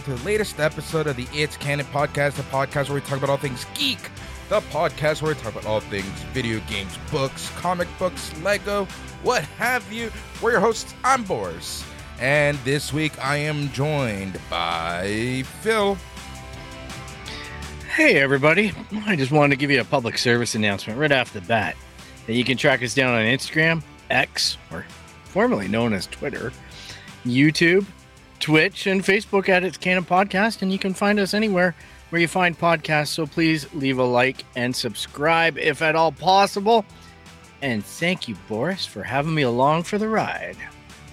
Welcome to the latest episode of the It's Canon podcast, the podcast where we talk about all things geek, the podcast where we talk about all things video games, books, comic books, Lego, what have you. We're your hosts. I'm Boris, and this week I am joined by Phil. Hey, everybody. I just wanted to give you a public service announcement right off the bat that you can track us down on Instagram, X, or formerly known as Twitter, YouTube, Twitch, and Facebook at It's Canon Podcast. And you can find us anywhere where you find podcasts. So please leave a like and subscribe if at all possible. And thank you, Boris, for having me along for the ride.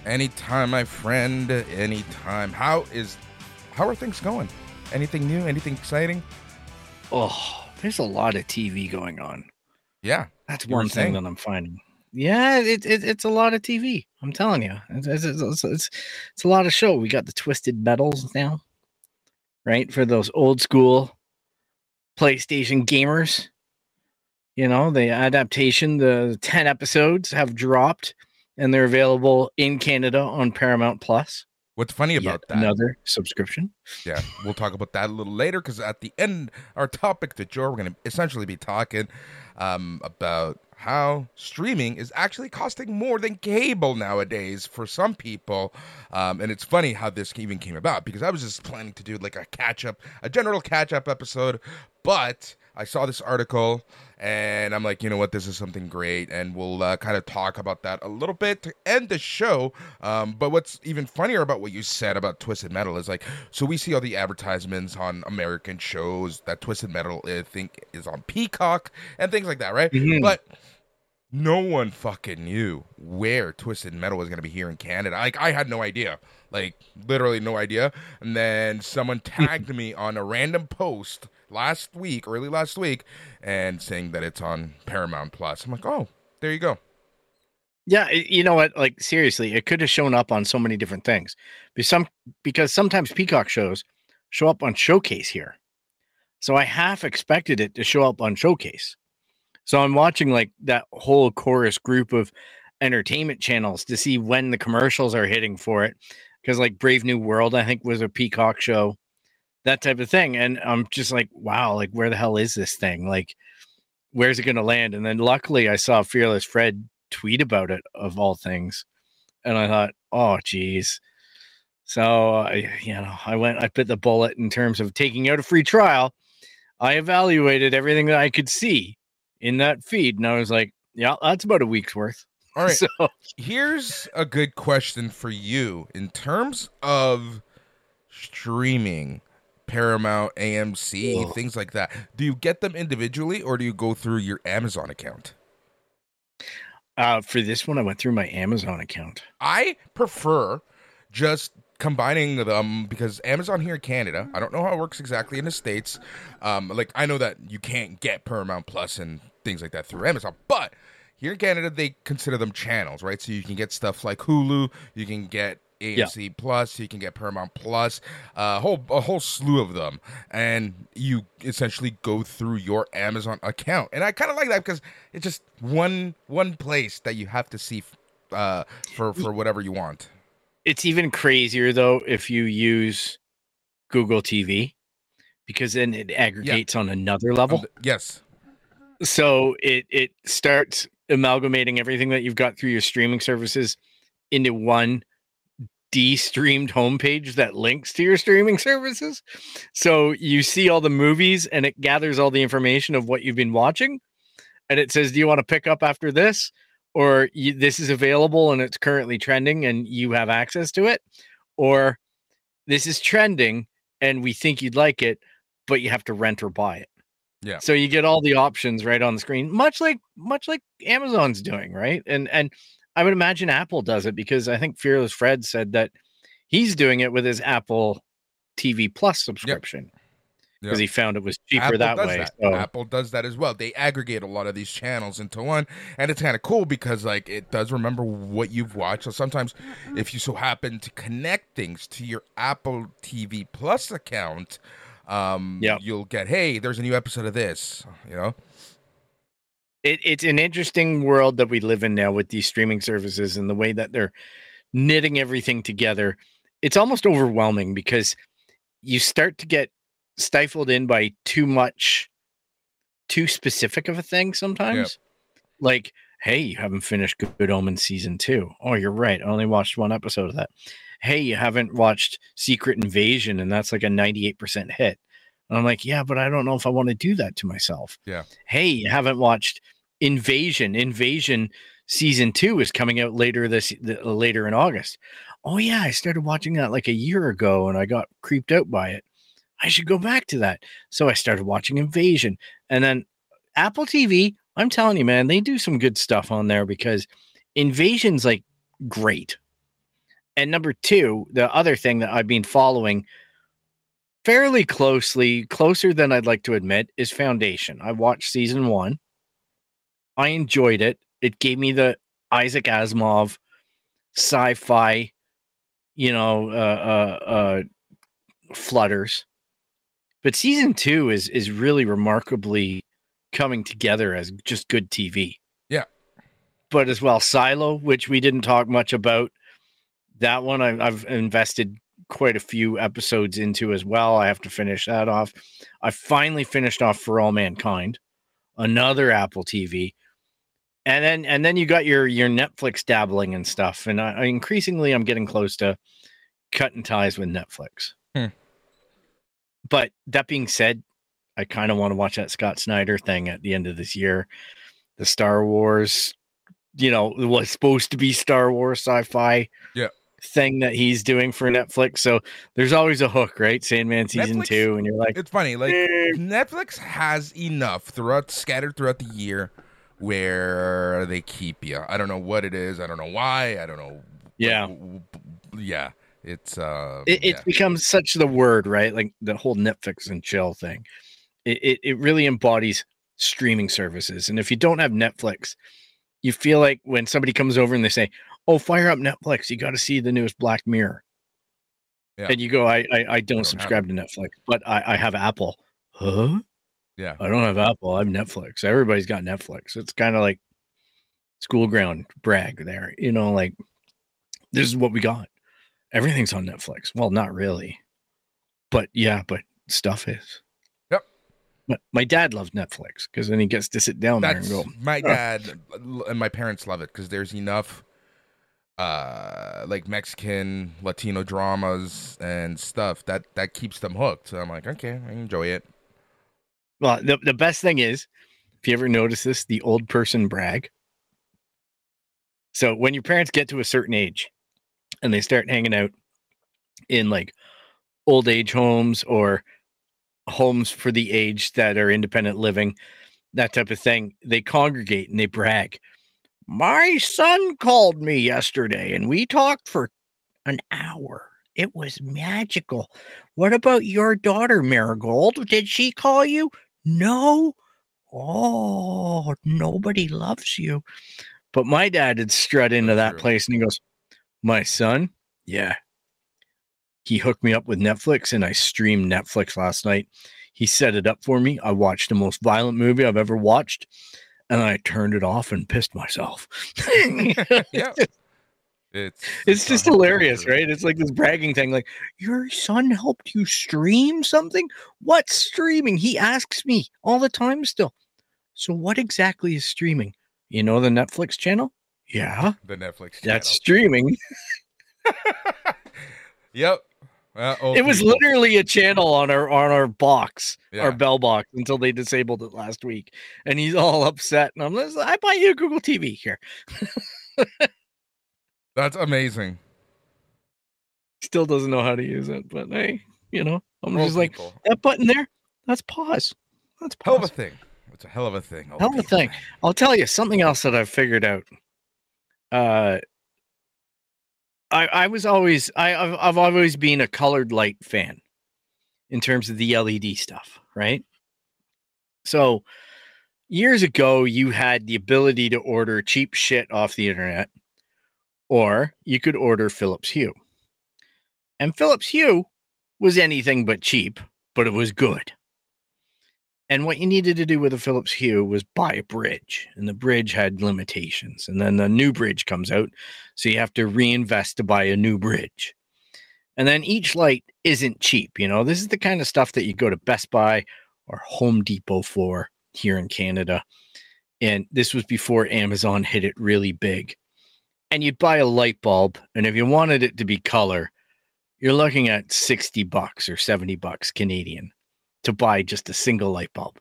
Anytime, my friend. Anytime. How is? How are things going? Anything new? Anything exciting? Oh, there's a lot of TV going on. Yeah, That's one thing that I'm finding. Yeah, it, it, it's a lot of TV. I'm telling you, it's, it's, it's, it's, it's a lot of show. We got the Twisted Metals now, right? For those old school PlayStation gamers. You know, the adaptation, the 10 episodes have dropped and they're available in Canada on Paramount Plus. What's funny Yet about that? Another subscription. Yeah, we'll talk about that a little later because at the end, our topic to Joe, we're going to essentially be talking um, about how streaming is actually costing more than cable nowadays for some people. Um, and it's funny how this even came about because I was just planning to do like a catch up, a general catch up episode, but I saw this article and I'm like, you know what, this is something great, and we'll uh, kind of talk about that a little bit to end the show. Um, but what's even funnier about what you said about Twisted Metal is like, so we see all the advertisements on American shows that Twisted Metal, I think, is on Peacock and things like that, right? Mhm. But no one fucking knew where Twisted Metal was going to be here in Canada. Like, I had no idea. Like, literally no idea. And then someone tagged me on a random post last week, early last week, and saying that it's on Paramount Plus. I'm like, oh, there you go. Yeah, you know what? Like seriously, it could have shown up on so many different things. Because some because sometimes Peacock shows show up on Showcase here. So I half expected it to show up on Showcase. So I'm watching like that whole Corus group of entertainment channels to see when the commercials are hitting for it. Because like Brave New World, I think was a Peacock show, that type of thing. And I'm just like, wow, like where the hell is this thing? Like, where's it gonna land? And then luckily I saw Fearless Fred tweet about it of all things and i thought oh geez so uh, i you know i went i bit the bullet in terms of taking out a free trial i evaluated everything that i could see in that feed and i was like yeah that's about a week's worth All right. so Here's a good question for you in terms of streaming. Paramount, AMC, things like that. Do you get them individually or do you go through your Amazon account? uh, for this one i went through my amazon account I prefer just combining them because Amazon here in Canada, I don't know how it works exactly in the States. Um, like I know that you can't get Paramount Plus and things like that through Amazon, but here in Canada they consider them channels, right? So you can get stuff like Hulu, you can get AMC Plus, you can get Paramount Plus, a whole a whole slew of them, and you essentially go through your Amazon account. And I kind of like that because it's just one one place that you have to see uh, for for whatever you want. it's even crazier though if you use google tv because then it aggregates on another level Um, yes. so it it starts amalgamating everything that you've got through your streaming services into one de-streamed homepage that links to your streaming services so you see all the movies and it gathers all the information of what you've been watching and it says do you want to pick up after this or you, this is available and it's currently trending and you have access to it, or this is trending and we think you'd like it, but you have to rent or buy it. Yeah. So you get all the options right on the screen, much like much like Amazon's doing, right? And and I would imagine Apple does it because I think Fearless Fred said that he's doing it with his Apple TV Plus subscription because Yep. he found it was cheaper Apple that way. that. So, Apple does that as well. They aggregate a lot of these channels into one, and it's kind of cool because like it does remember what you've watched. So sometimes, if you so happen to connect things to your Apple TV Plus account, um, Yep. you'll get hey, there's a new episode of this. You know, it, it's an interesting world that we live in now with these streaming services and the way that they're knitting everything together. It's almost overwhelming because you start to get stifled in by too much, too specific of a thing sometimes. Like, hey, you haven't finished Good Omen season two. Oh, you're right. I only watched one episode of that. Hey, you haven't watched Secret Invasion, and that's like a 98% hit. And I'm like, yeah, but I don't know if I want to do that to myself. Yeah. Hey, you haven't watched Invasion. Invasion season two is coming out later this the, uh, later in August. Oh yeah, I started watching that like a year ago and I got creeped out by it. I should go back to that. So I started watching Invasion. And then Apple TV, I'm telling you, man, they do some good stuff on there because Invasion's like great. And number two, the other thing that I've been following fairly closely, closer than I'd like to admit, is Foundation. I watched season one. I enjoyed it. It gave me the Isaac Asimov sci-fi, you know, uh, uh, uh, flutters. But season two is is really remarkably coming together as just good TV. Yeah. But as well, Silo, which we didn't talk much about, that one I, I've invested quite a few episodes into as well. I have to finish that off. I finally finished off For All Mankind, another Apple TV, and then and then you got your your Netflix dabbling and stuff. And I, I increasingly I'm getting close to cutting ties with Netflix. Hmm. But that being said, I kind of want to watch that Scott Snyder thing at the end of this year. The Star Wars, you know, it was supposed to be Star Wars sci-fi Yeah. Thing that he's doing for Netflix. So there's always a hook, right? Sandman season Netflix- two, and you're like, it's funny. Like "Eh." Netflix has enough throughout scattered throughout the year where they keep you. I don't know what it is. I don't know why. I don't know. yeah. Yeah. It's uh it, it's yeah. become such the word, right? Like the whole Netflix and chill thing. It, it it really embodies streaming services. And if you don't have Netflix, you feel like when somebody comes over and they say, "Oh, fire up Netflix! You got to see the newest Black Mirror," Yeah. and you go, "I I, I don't have subscribe to Netflix, but I, I have Apple." Huh? Yeah. I don't have Apple. I have Netflix. Everybody's got Netflix. It's kind of like school ground brag there. You know, like this is what we got. Everything's on Netflix. Well, not really. But yeah, but stuff is. Yep. But my dad loves Netflix because then he gets to sit down That's there and go, my dad and my parents love it because there's enough uh like Mexican Latino dramas and stuff that that keeps them hooked. So I'm like, okay, I enjoy it. Well, the, the best thing is, if you ever notice this, the old person brag. So when your parents get to a certain age and they start hanging out in like old age homes or homes for the aged that are independent living, that type of thing, they congregate and they brag. My son called me yesterday and we talked for an hour. It was magical. What about your daughter, Marigold? Did she call you? No. Oh, nobody loves you. But my dad had strut into That's that true. place and he goes, My son? Yeah. He hooked me up with Netflix and I streamed Netflix last night. He set it up for me. I watched the most violent movie I've ever watched and I turned it off and pissed myself. yeah. It's It's just hilarious, true. right? It's like this bragging thing, like, your son helped you stream something? What's streaming? He asks me all the time still. So, what exactly is streaming? You know the Netflix channel? Yeah, The Netflix that's streaming. Yep. Uh, It was literally a channel on our on our box, Yeah. our bell box, until they disabled it last week. And he's all upset. And I'm like, I buy you a Google TV here. That's amazing. Still doesn't know how to use it, but hey, you know, I'm just like that button there. That's pause. That's hell of a thing. It's a hell of a thing. Hell of a thing. I'll tell you something else that I've figured out. Uh, I I was always I I've, I've always been a colored light fan in terms of the LED stuff, right? So years ago, you had the ability to order cheap shit off the internet, or you could order Philips Hue. And Philips Hue was anything but cheap, but it was good. And what you needed to do with a Philips Hue was buy a bridge, and the bridge had limitations. And then the new bridge comes out, so you have to reinvest to buy a new bridge. And then each light isn't cheap. You know, this is the kind of stuff that you go to Best Buy or Home Depot for here in Canada. And this was before Amazon hit it really big. And you'd buy a light bulb, and if you wanted it to be color, you're looking at 60 bucks or 70 bucks Canadian to buy just a single light bulb.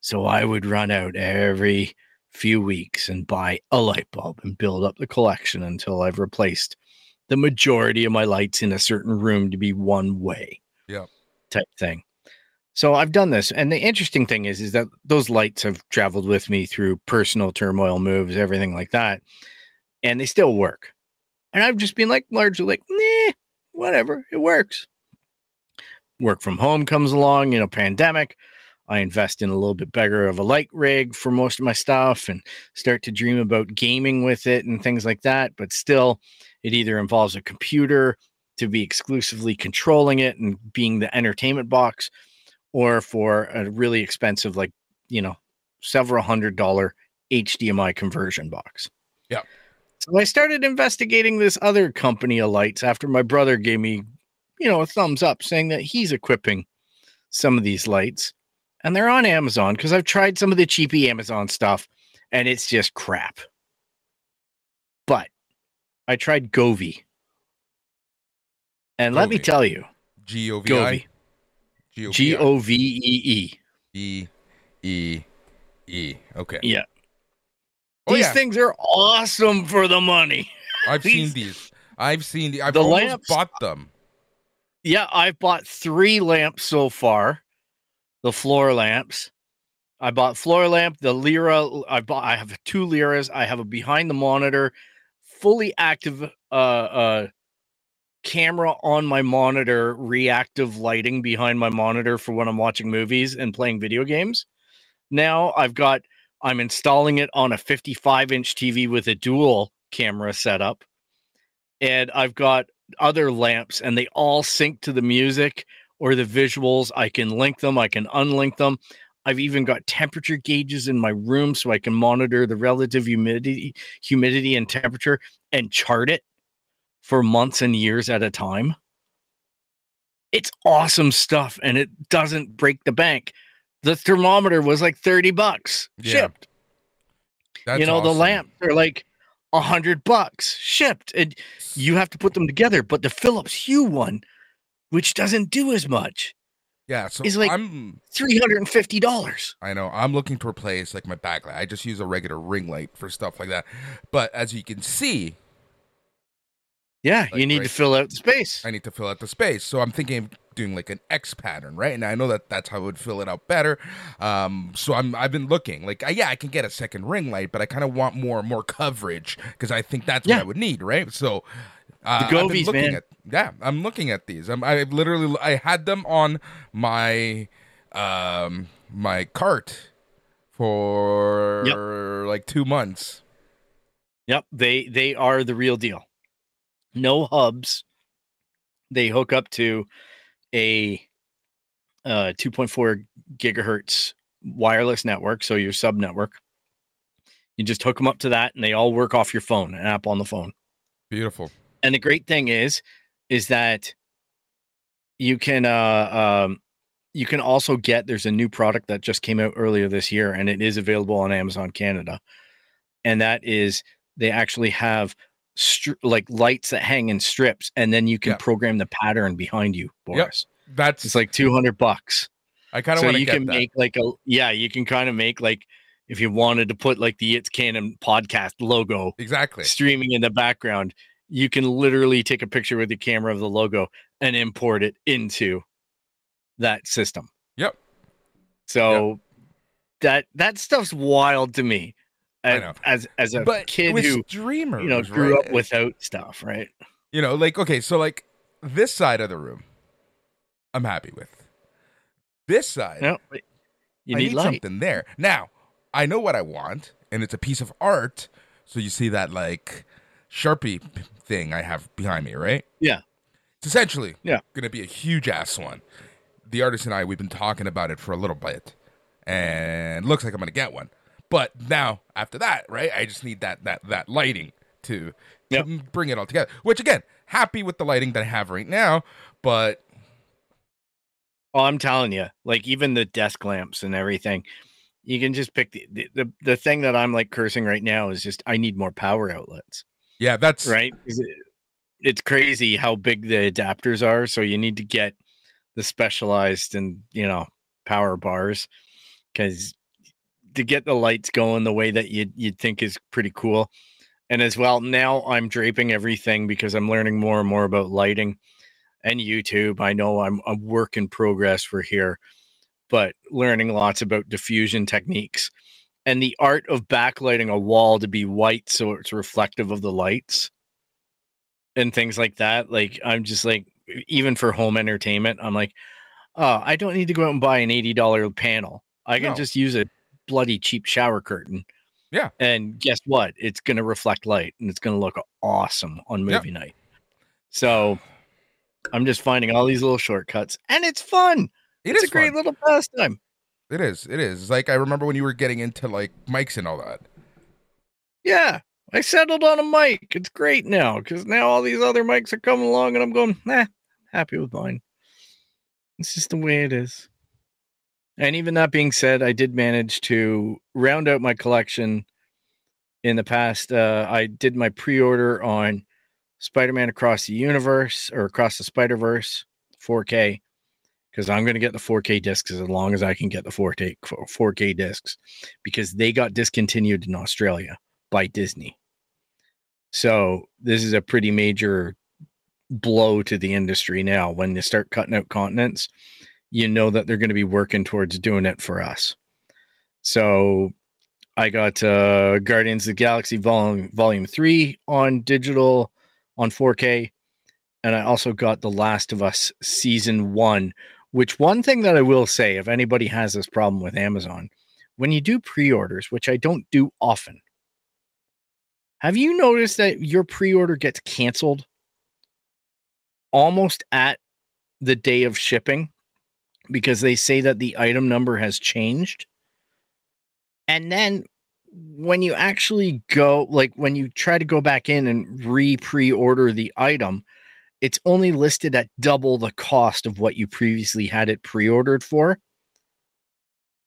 So I would run out every few weeks and buy a light bulb and build up the collection until I've replaced the majority of my lights in a certain room to be one way. Yep. Type thing. So I've done this. And the interesting thing is, is that those lights have traveled with me through personal turmoil moves, everything like that. And they still work. And I've just been like largely like, nah, whatever, it works. Work from home comes along, you know, pandemic. I invest in a little bit bigger of a light rig for most of my stuff and start to dream about gaming with it and things like that. But still, it either involves a computer to be exclusively controlling it and being the entertainment box, or for a really expensive, like, you know, several hundred dollar HDMI conversion box. Yeah. So I started investigating this other company of lights after my brother gave me, you know, a thumbs up saying that he's equipping some of these lights and they're on Amazon because I've tried some of the cheapy Amazon stuff and it's just crap. But I tried Govee. And let me tell you, G O V I. G O V E E. E E E. Okay. Yeah. Oh, These yeah. things are awesome for the money. I've seen these- these. I've seen the. I've The almost lamps- bought them. Yeah, I've bought three lamps so far. The floor lamps. I bought floor lamp, the Lyra. I bought. I have two Lyras. I have a behind the monitor, fully active uh uh camera on my monitor, reactive lighting behind my monitor for when I'm watching movies and playing video games. Now I've got. I'm installing it on a 55 inch TV with a dual camera setup, and I've got other lamps and they all sync to the music or the visuals. I can link them, I can unlink them. I've even got temperature gauges in my room so I can monitor the relative humidity, humidity and temperature and chart it for months and years at a time. It's awesome stuff and it doesn't break the bank. The thermometer was like 30 bucks Yeah. shipped That's you know the awesome. lamps are like a hundred bucks shipped and you have to put them together but the philips hue one which doesn't do as much Yeah. So is like- I'm. $350 I know. I'm looking to replace like my backlight. I just use a regular ring light for stuff like that. But as you can see, yeah you need right. to fill out the space I need to fill out the space. So I'm thinking of doing like an X pattern, right? And I know that that's how I would fill it out better. Um, so I'm I've been looking like uh, yeah, I can get a second ring light, but I kind of want more more coverage because I think that's Yeah. what I would need, right? So uh, The I've been Govees, looking man. At, yeah, I'm looking at these. I'm I literally I had them on my um my cart for like two months. yep they they are the real deal no hubs they hook up to a uh 2.4 gigahertz wireless network so your sub network. You just hook them up to that and they all work off your phone an app on the phone. Beautiful. and the great thing is is that you can uh um you can also get there's a new product that just came out earlier this year and it is available on Amazon Canada. And that is they actually have str- like lights that hang in strips, and then you can Yeah. program the pattern behind you, Boris. That's It's like two hundred bucks. I kind of So want to you can that. make like a yeah, you can kind of make like if you wanted to put like the It's Canon podcast logo exactly. streaming in the background, you can literally take a picture with the camera of the logo and import it into that system. Yep. So that that stuff's wild to me. As as, as a But kid who streamers, you know grew right? up without stuff, right? you know, like okay, so like this side of the room, I'm happy with. This side, No, you need, need something there. Now, I know what I want, and it's a piece of art. So you see that like Sharpie thing I have behind me, right? Yeah. It's essentially Yeah. going to be a huge ass one. The artist and I, we've been talking about it for a little bit, and looks like I'm going to get one. But now, after that, right, I just need that that that lighting to, to Yep. bring it all together. Which again, happy with the lighting that I have right now, but Oh, I'm telling you, like even the desk lamps and everything, you can just pick the, the the the thing that I'm like cursing right now is just I need more power outlets, yeah, that's right. It's crazy how big the adapters are, so you need to get the specialized and you know power bars because to get the lights going the way that you'd you'd think is pretty cool. And as well, now I'm draping everything because I'm learning more and more about lighting and YouTube. I know I'm a work in progress for here, but learning lots about diffusion techniques and the art of backlighting a wall to be white so it's reflective of the lights and things like that. Like I'm just like even for home entertainment, I'm like, oh, I don't need to go out and buy an $80 panel. I can No. just use a bloody cheap shower curtain. Yeah. And guess what? It's going to reflect light and it's going to look awesome on movie night. So I'm just finding all these little shortcuts and it's fun. it it's is a great fun. little pastime. It is. It is. Like I remember when you were getting into like mics and all that. Yeah. I settled on a mic. It's great now because now all these other mics are coming along and I'm going, nah, happy with mine. It's just the way it is. And even that being said, I did manage to round out my collection in the past. Uh, I did my pre order on Spider Man Across the Universe or Across the Spider Verse 4K because I'm going to get the 4K discs as long as I can get the 4K, 4K discs because they got discontinued in Australia by Disney. So this is a pretty major blow to the industry now. When they start cutting out continents, you know that they're going to be working towards doing it for us. So I got uh, Guardians of the Galaxy Volume Volume Three on digital on 4K, and I also got The Last of Us Season One. Which one thing that I will say, if anybody has this problem with Amazon, when you do pre-orders, which I don't do often, have you noticed that your pre-order gets canceled almost at the day of shipping because they say that the item number has changed? And then when you actually go like when you try to go back in and re-pre-order the item, it's only listed at double the cost of what you previously had it pre-ordered for.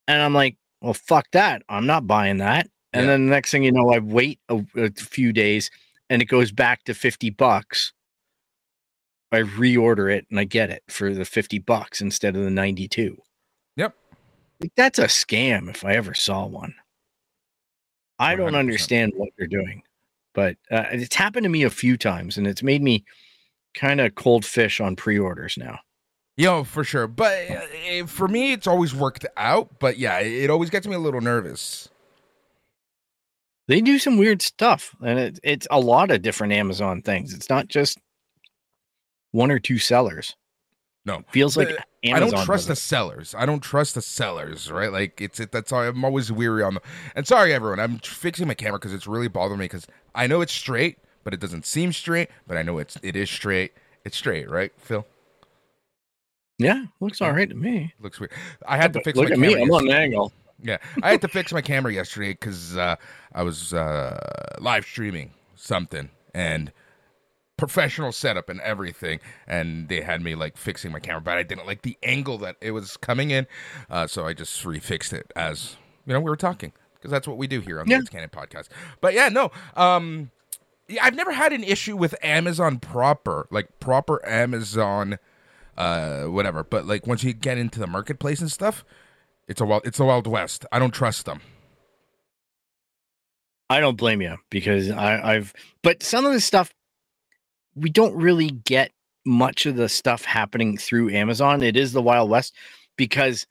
And I'm like, well, fuck that. I'm not buying that. And Yeah. then the next thing you know, I wait a, a few days and it goes back to 50 bucks. I reorder it and I get it for the 50 bucks instead of the 92. Yep. Like, that's a scam if I ever saw one. I don't understand what they're doing, but uh, it's happened to me a few times and it's made me kind of cold fish on pre-orders now. Yo, for sure. But uh, for me, it's always worked out. But yeah, it always gets me a little nervous. They do some weird stuff, and it, it's a lot of different Amazon things. It's not just one or two sellers. No. Feels like But Amazon. I don't trust the it. sellers. I don't trust the sellers, right? Like it's it, that's why I'm always weary on them. And sorry, everyone, I'm fixing my camera because it's really bothering me because I know it's straight, but it doesn't seem straight. But I know it's it is straight. It's straight, right, Phil? Yeah, looks all right to me. Looks weird. I had to fix look my at camera. me. I'm on an angle. Yeah, I had to fix my camera yesterday because uh, I was uh, live streaming something and professional setup and everything, and they had me like fixing my camera, but I didn't like the angle that it was coming in, uh, so I just refixed it as you know we were talking because that's what we do here on Yeah. the It's Canon podcast. But yeah, no, um, yeah, I've never had an issue with Amazon proper, like proper Amazon, uh, whatever. But like once you get into the marketplace and stuff, it's a wild, it's a wild west. I don't trust them. I don't blame you because I, I've, but some of the stuff we don't really get much of the stuff happening through Amazon. It is the Wild West because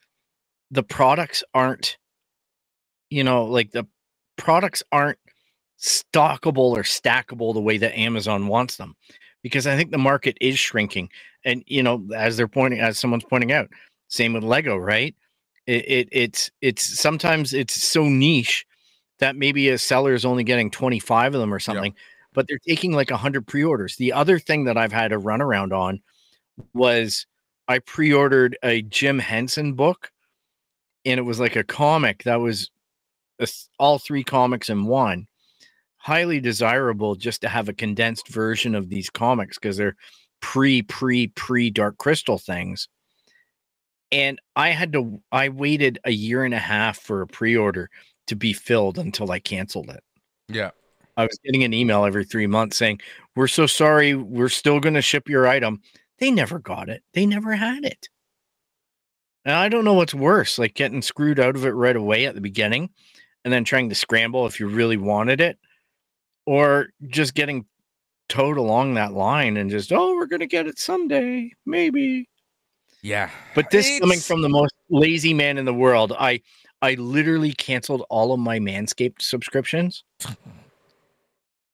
the products aren't, you know, like the products aren't stockable or stackable the way that Amazon wants them. Because I think the market is shrinking. And, you know, as they're pointing, as someone's pointing out, same with Lego, right? It, it it's it's sometimes it's so niche that maybe a seller is only getting 25 of them or something but they're taking like 100 pre-orders. The other thing that I've had a runaround on was I pre-ordered a Jim Henson book and it was like a comic that was a, all three comics in one. Highly desirable just to have a condensed version of these comics because they're pre pre pre Dark Crystal things. And I had to I waited a year and a half for a pre-order to be filled until I canceled it. Yeah. I was getting an email every three months saying, We're so sorry, we're still going to ship your item. They never got it, they never had it. And I don't know what's worse, like getting screwed out of it right away at the beginning and then trying to scramble if you really wanted it, or just getting towed along that line and just, oh, we're going to get it someday, maybe. Yeah. But this It's- coming from the most lazy man in the world, I I literally canceled all of my Manscaped subscriptions.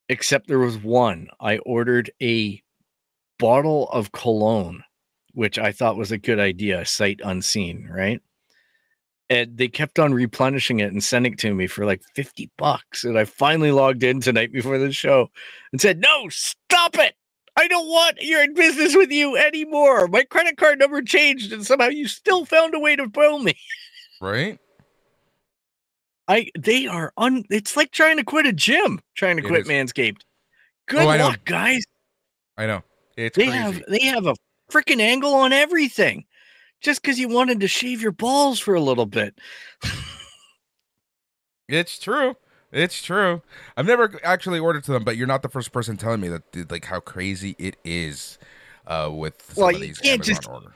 Except there was one. I ordered a bottle of cologne, which I thought was a good idea, sight unseen, right? And they kept on replenishing it and sending it to me for like 50 bucks. And I finally logged in tonight before the show and said, No, stop it. I don't want your in business with you anymore. My credit card number changed and somehow you still found a way to bill me. Right. I they are un it's like trying to quit a gym, trying to It quit is. Manscaped. Good Oh, I know. luck, guys. I know. It's They crazy. have they have a freaking angle on everything. Just because you wanted to shave your balls for a little bit. It's true. It's true. I've never actually ordered to them, but you're not the first person telling me that like how crazy it is uh, with some Well, of you can't Amazon just- order.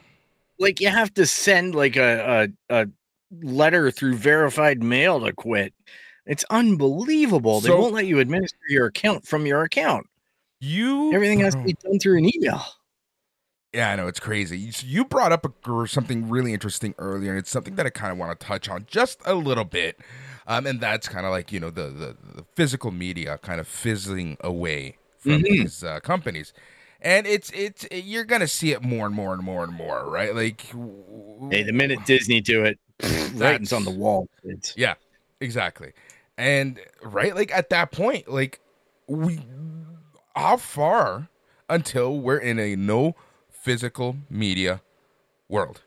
Like you have to send like a, a a letter through verified mail to quit. It's unbelievable. they won't let you administer your account from your account. You Everything has to be done through an email. Yeah, I know it's crazy. You, brought up a, something really interesting earlier, and it's something that I kind of want to touch on just a little bit. Um, and that's kind of like you know the, the the physical media kind of fizzling away from Mhm. these uh, companies, and it's it's you're gonna see it more and more and more and more, right? Like, w- Hey, the minute Disney do it, writing's on the wall. Yeah, exactly. And right, like at that point, like we how far until we're in a no physical media world?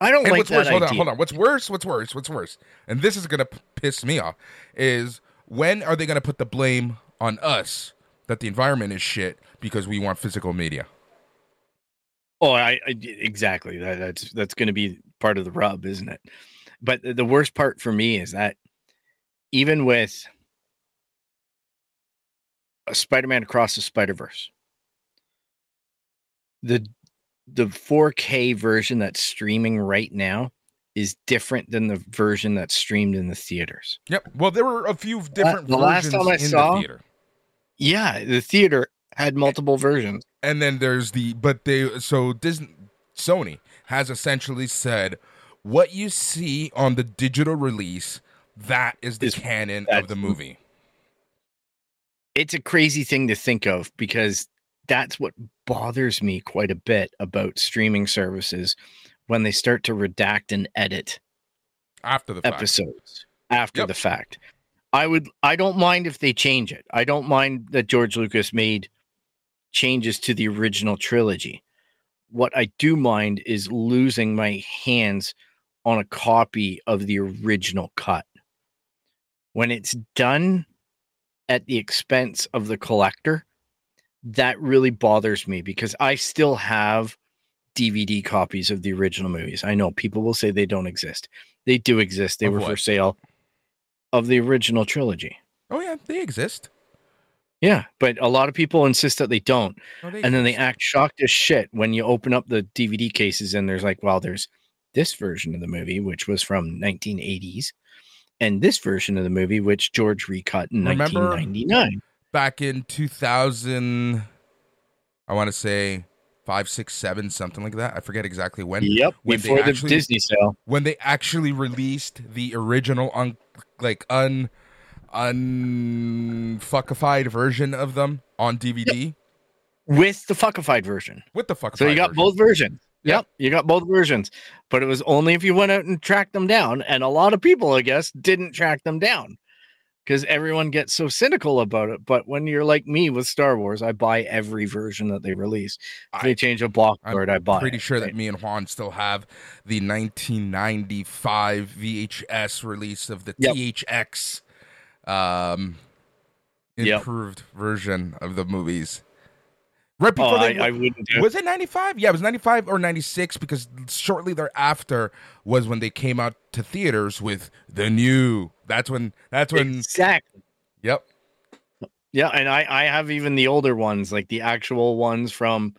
I don't And like what's that worse, hold on, hold on. What's worse, what's worse, what's worse, and this is gonna p- piss me off, is when are they gonna put the blame on us that the environment is shit because we want physical media? Oh, I, I exactly. That, that's that's going to be part of the rub, isn't it? But the- worst part for me is that even with a Spider-Man across the Spider-Verse, the the 4K version that's streaming right now is different than the version that's streamed in the theaters. Yep. Well, there were a few uh, different the last versions time I in saw- the theater. Yeah, the theater had multiple versions. and then there's the but they so Disney Sony has essentially said what you see on the digital release that is the Is- canon of the movie. it's a crazy thing to think of because that's what bothers me quite a bit about streaming services when they start to redact and edit After the fact. episodes after Yep. the fact. I would I don't mind if they change it. I don't mind that George Lucas made changes to the original trilogy. What I do mind is losing my hands on a copy of the original cut. When it's done at the expense of the collector, that really bothers me because I still have DVD copies of the original movies. I know people will say they don't exist. They do exist. They Of were for sale of the original trilogy. Oh yeah, they exist. Yeah, but a lot of people insist that they don't, No, and then they act shocked as shit when you open up the DVD cases and there's like, well, there's this version of the movie which was from 1980s, and this version of the movie which George recut in Remember- 1999. back in 2000 i want to say five six seven something like that i forget exactly when Yep, when they before the actually- Disney sale. when they actually released the original un like un unfuckified version of them on dvd with the fuckified version. with the fuckified So you got version. both versions. Yeah. Yep, you got both versions, but it was only if you went out and tracked them down. And a lot of people, I guess, didn't track them down because everyone gets so cynical about it. But when you're like me with Star Wars, I buy every version that they release. If I- they change a block I'm I buy. pretty it, sure right? that me and Juan still have the 1995 VHS release of the Yep. THX um Yep. improved version of the movies. Right Oh, before I, I wouldn't do. was it 95? Yeah, it was 95 or 96 because shortly thereafter was when they came out to theaters with the new. That's when that's when exactly. yep. Yeah, and I I have even the older ones, like the actual ones from.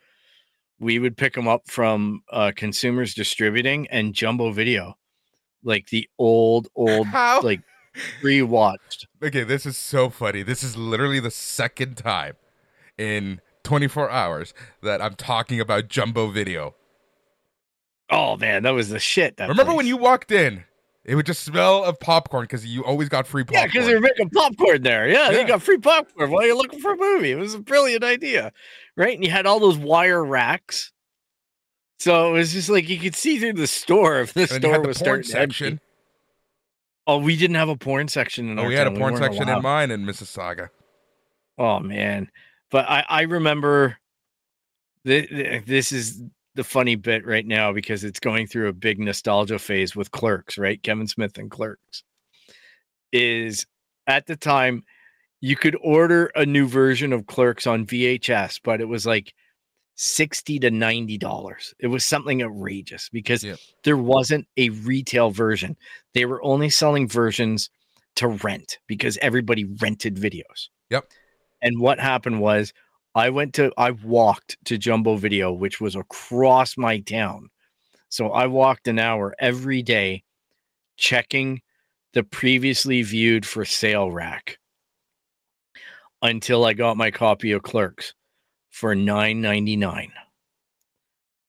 We would pick them up from uh, consumers distributing and Jumbo Video, like the old old How? like rewatched. Okay, this is so funny. This is literally the second time in 24 hours that I'm talking about Jumbo Video. Oh man, that was the shit. That Remember when you walked in? It would just smell of popcorn because you always got free popcorn. Yeah, popcorn. because they were making popcorn there. Yeah, Yeah. they got free popcorn while you're looking for a movie. It was a brilliant idea, right? And you had all those wire racks, so it was just like you could see through the store if the and then you store had the was porn starting to empty. Oh, we didn't have a porn section in Oh, our we had a porn weren't section in mine in Mississauga. Oh man, but I I remember th- th- this is the funny bit right now because it's going through a big nostalgia phase with Clerks, right? Kevin Smith and Clerks is at the time you could order a new version of Clerks on VHS, but it was like 60 to 90 dollars. It was something outrageous because there wasn't a retail version. They were only selling versions to rent because everybody rented videos. Yep. And what happened was I went to I walked to Jumbo Video, which was across my town. So I walked an hour every day checking the previously viewed for sale rack until I got my copy of Clerks for nine ninety nine.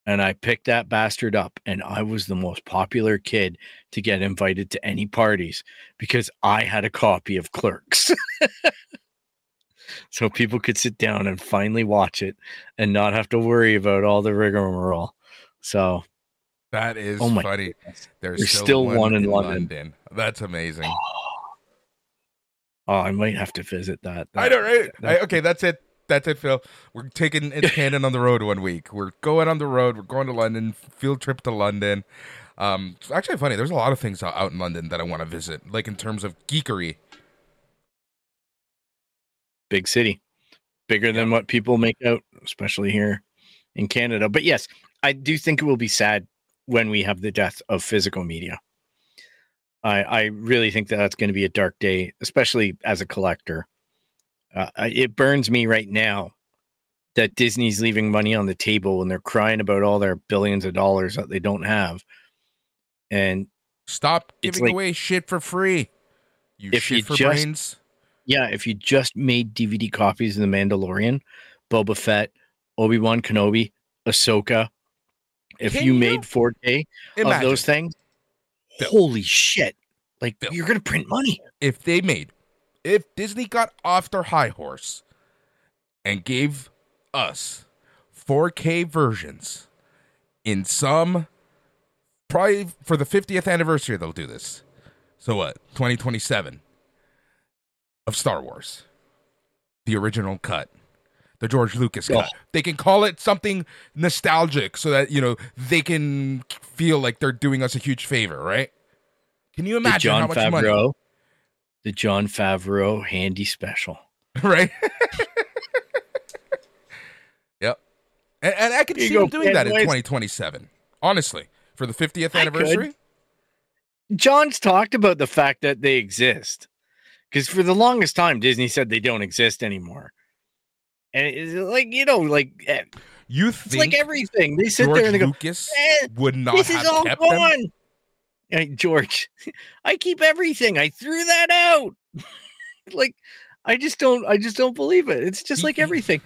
And I picked that bastard up, and I was the most popular kid to get invited to any parties because I had a copy of Clerks. so people could sit down and finally watch it and not have to worry about all the rigmarole. So That is Oh my funny. There's, There's still, still one, one in London. London. That's amazing. oh, I might have to visit that. I know, right? That- okay, that's it. That's it, Phil. We're taking it's Canon on the road one week. We're going on the road. We're going to London. Field trip to London. Um, it's actually funny. There's a lot of things out, out in London that I want to visit, like in terms of geekery. big city, bigger than what people make out, especially here in Canada. But yes, I do think it will be sad when we have the death of physical media. I I really think that that's going to be a dark day, especially as a collector. Uh, it burns me right now that Disney's leaving money on the table and they're crying about all their billions of dollars that they don't have. And Stop giving like- away shit for free. You If shit you for just- brains. Yeah, if you just made DVD copies of The Mandalorian, Boba Fett, Obi Wan Kenobi, Ahsoka, if Can you made 4K of those things, Bill. holy shit. Like, Bill. you're going to print money. if they made, if Disney got off their high horse and gave us 4K versions in some, probably for the 50th anniversary, they'll do this. So what? 2027 of Star Wars, the original cut. The George Lucas Oh. cut. They can call it something nostalgic so that, you know, they can feel like they're doing us a huge favor, right? Can you imagine Jon how much money? The Jon Favreau handy special. right? yep. And, and I could see them doing that in 2027. Honestly, for the 50th anniversary. Jon's talked about the fact that they exist. Because for the longest time, Disney said they don't exist anymore. And it's like you know, like eh, You it's like everything. They sit George there and they go, Lucas "Eh, would not "This have is all kept them? Gone." George, I keep everything. I threw that out. like, I just don't. I just don't believe it. It's just like mm-hmm. everything.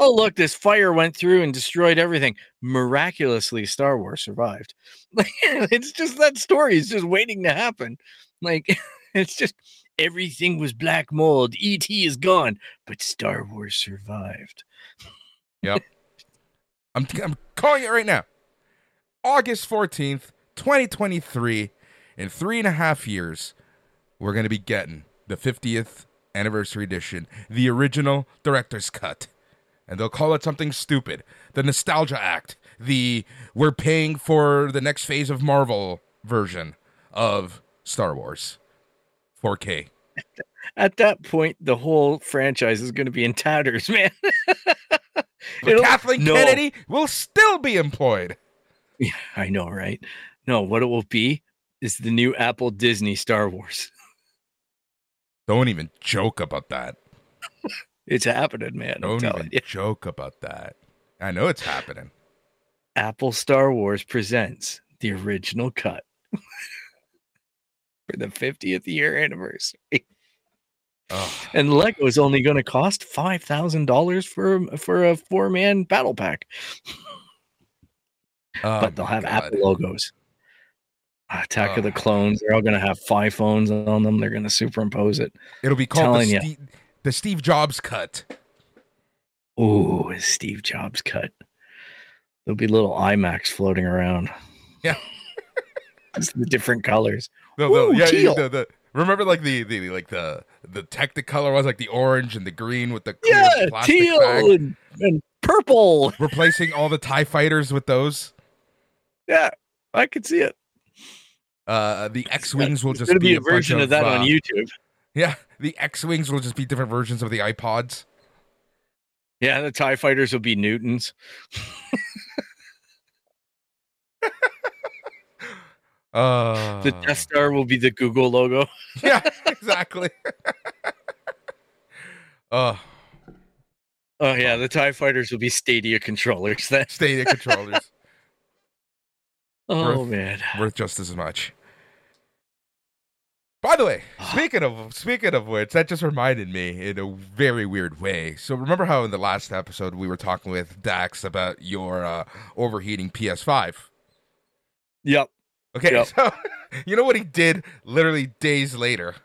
Oh, look, this fire went through and destroyed everything. Miraculously, Star Wars survived. Like, it's just that story is just waiting to happen. Like, it's just everything was black mold. ET is gone, but Star Wars survived. I'm, I'm calling it right now. August 14th, 2023. In three and a half years, we're going to be getting the 50th anniversary edition, the original director's cut. And they'll call it something stupid the Nostalgia Act, the we're paying for the next phase of Marvel version of Star Wars 4K. At that point, the whole franchise is going to be in tatters, man. But Kathleen no. Kennedy will still be employed. Yeah, I know, right? No, what it will be is the new Apple Disney Star Wars. Don't even joke about that. It's happening, man. Don't even you. joke about that. I know it's happening. Apple Star Wars presents the original cut for the 50th year anniversary. Ugh. And Lego is only going to cost five thousand dollars for for a four man battle pack, Oh but they'll have God. Apple logos. Attack of the Oh. Clones. They're all going to have five phones on them. They're going to superimpose it. It'll be called the telling ya. Steve, the Steve Jobs cut. Ooh, a Steve Jobs cut. There'll be little iMacs floating around. Yeah. Just the different colors. No, no, Ooh, yeah, teal. The, the, remember like the, the like the tech the Technicolor was like the orange and the green with the clear Yeah, plastic teal and, and purple. Replacing all the Tie Fighters with those. Yeah, I could see it. Uh, the X wings will just be, be a version of that uh, on YouTube. Yeah, the X wings will just be different versions of the iPods. Yeah, the Tie Fighters will be Newtons. Uh, The Death Star will be the Google logo. yeah, exactly. uh, Oh yeah, the Tie Fighters will be Stadia controllers. Then. Stadia controllers Oh Worth- man. worth just as much. By the way, speaking of speaking of which, that just reminded me in a very weird way. So remember how in the last episode we were talking with Dax about your uh, overheating PS5? Yep. Okay, Yep. so you know what he did literally days later?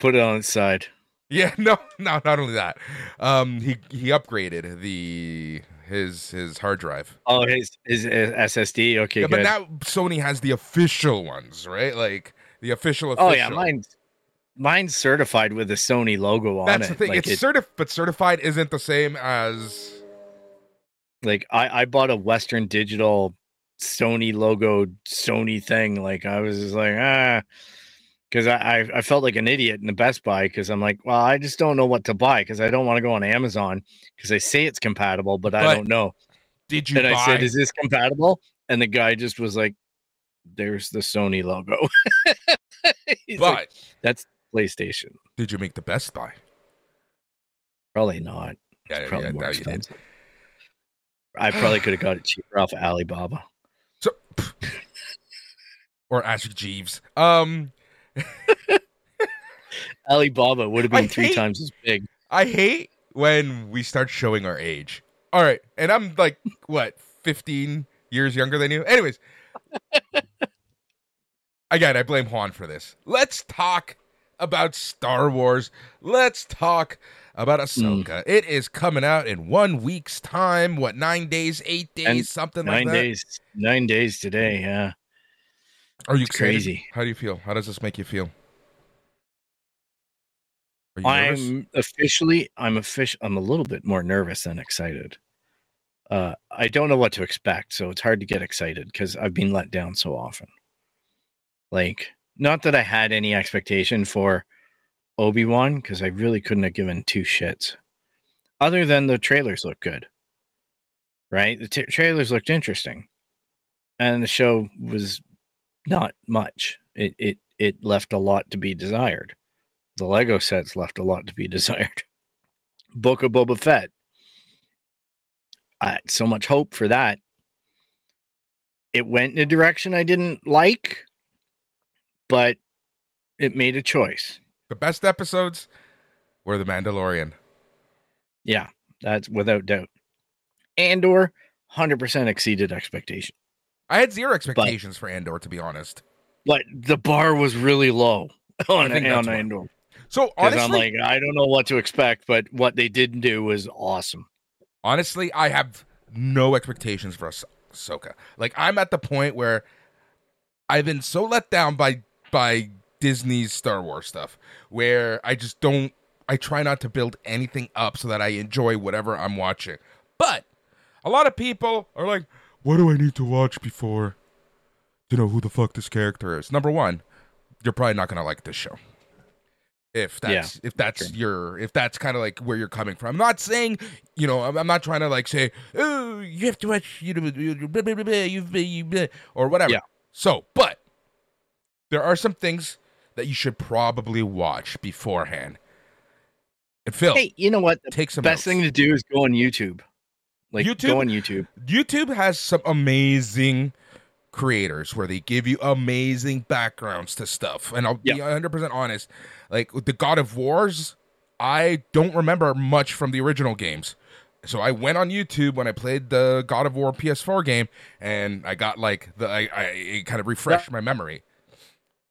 Put it on its side. Yeah, no, no, not only that. Um, he he upgraded the his his hard drive. Oh, his his, his SSD. Okay, yeah, good. but now Sony has the official ones, right? Like the official. official. oh yeah, mine's mine's certified with the Sony logo on That's it. the thing. Like, it's it- certif- but certified isn't the same as. like I I bought a Western Digital Sony logo Sony thing. Like I was just like ah, because I, I felt like an idiot in the Best Buy because I'm like, well, I just don't know what to buy because I don't want to go on Amazon because they say it's compatible, but, I don't know. Did you And buy? I said, is this compatible? And the guy just was like, there's the Sony logo. But like, that's PlayStation. did you make the Best Buy? Probably not. Yeah, It's probably yeah, more expensive. I probably could have got it cheaper off of Alibaba. So, or Ask Jeeves. Um, Alibaba would have been I three hate- times as big. I hate when we start showing our age. All right, and I'm like what, 15 years younger than you. Anyways, again, I blame Juan for this. Let's talk about Star Wars. Let's talk about Ahsoka. It is coming out in one week's time. What, nine days, eight days, And something Nine like that? days. Nine days today. Yeah. Are you crazy. How do you feel? How does this make you feel? Are you? I'm officially I'm official I'm a little bit more nervous than excited. Uh I don't know what to expect, so it's hard to get excited because I've been let down so often. Like, not that I had any expectation for Obi-Wan, because I really couldn't have given two shits. Other than the trailers look good. Right? The t- trailers looked interesting. And the show was not much. It it it left a lot to be desired the Lego sets left a lot to be desired. Book of Boba Fett. I had so much hope for that. It went in a direction I didn't like, but it made a choice. The best episodes were The Mandalorian. Yeah, that's without doubt. Andor 100% exceeded expectation. I had zero expectations for Andor, to be honest. But the bar was really low on, that's on why. Andor. So honestly, I'm like, I don't know what to expect, but what they did do was awesome. honestly, I have no expectations for Ah- Ahsoka. Like I'm at the point where I've been so let down by by Disney's Star Wars stuff, where I just don't. I try not to build anything up so that I enjoy whatever I'm watching. But a lot of people are like, "What do I need to watch before to know who the fuck this character is?" Number one, you're probably not gonna like this show. If that's if that's your if that's kind of like where you're coming from. I'm not saying you know I'm, I'm not trying to like say oh you have to watch you know you blah, you blah," or whatever. Yeah. So, but there are some things that you should probably watch beforehand. And Phil, Hey, you know what? The take some best notes. thing to do is go on YouTube. Like YouTube? go on YouTube. YouTube has some amazing creators where they give you amazing backgrounds to stuff. And I'll be 100% honest, like with the God of Wars, I don't remember much from the original games. So I went on YouTube when I played the God of War PS4 game and I got like the I, I it kind of refreshed my memory.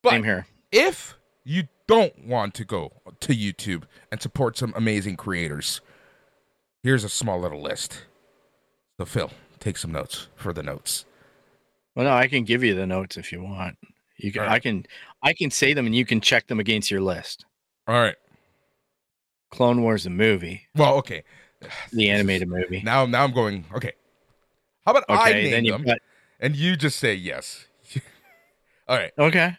But Same here. if you don't want to go to YouTube and support some amazing creators, here's a small little list. So Phil, take some notes for the notes. Well, no, I can give you the notes if you want. You can. All I can. I can say them, and you can check them against your list. All right. Clone Wars, the movie, Well, okay. the animated movie. Now, now I'm going. Okay. How about I name them got. and you just say yes? All right. Okay.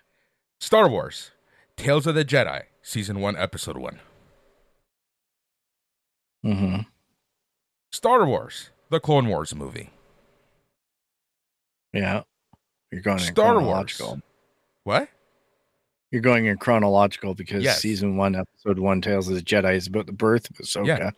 Star Wars, Tales of the Jedi, Season One, Episode One. Mm-hmm. Star Wars, the Clone Wars movie. Yeah. You're going in Star Wars. chronological. What? You're going in chronological because Yes. season one, episode one, Tales of the Jedi is about the birth of Ahsoka, Yeah.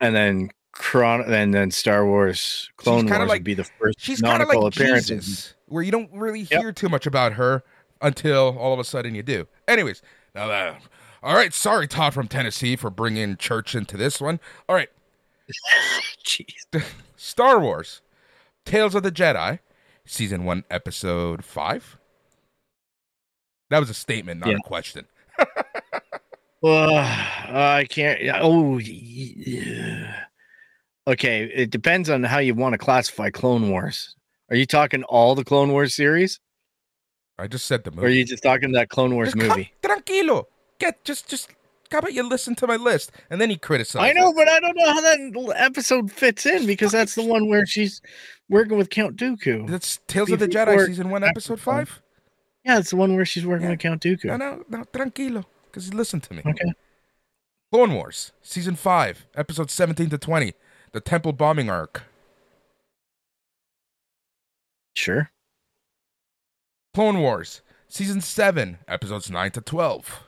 and then chron, and then Star Wars, Clone Wars like- would be the first She's kind of canonical like appearances. Jesus, where you don't really Yep. hear too much about her until all of a sudden you do. Anyways, now that. All right, sorry, Todd from Tennessee, for bringing church into this one. All right, Jeez. Star Wars, Tales of the Jedi, Season 1, Episode 5. That was a statement, not Yeah. a question. Well, I can't. Oh, yeah. okay. It depends on how you want to classify Clone Wars. Are you talking all the Clone Wars series, I just said the or are you just talking that Clone Wars Just movie? Come, tranquilo. Get, just, just, how about you listen to my list and then you criticize I know, it. but I don't know how that episode fits in because that's the one where she's working with Count Dooku. That's Tales of the Jedi, Season 1, Episode 5. Yeah, it's the one where she's working Yeah. with Count Dooku. No, no, no, tranquilo. Because listen to me. Okay. Clone Wars, Season 5, episode 17 to 20. The Temple Bombing Arc. Sure. Clone Wars, Season 7, Episodes 9 to 12.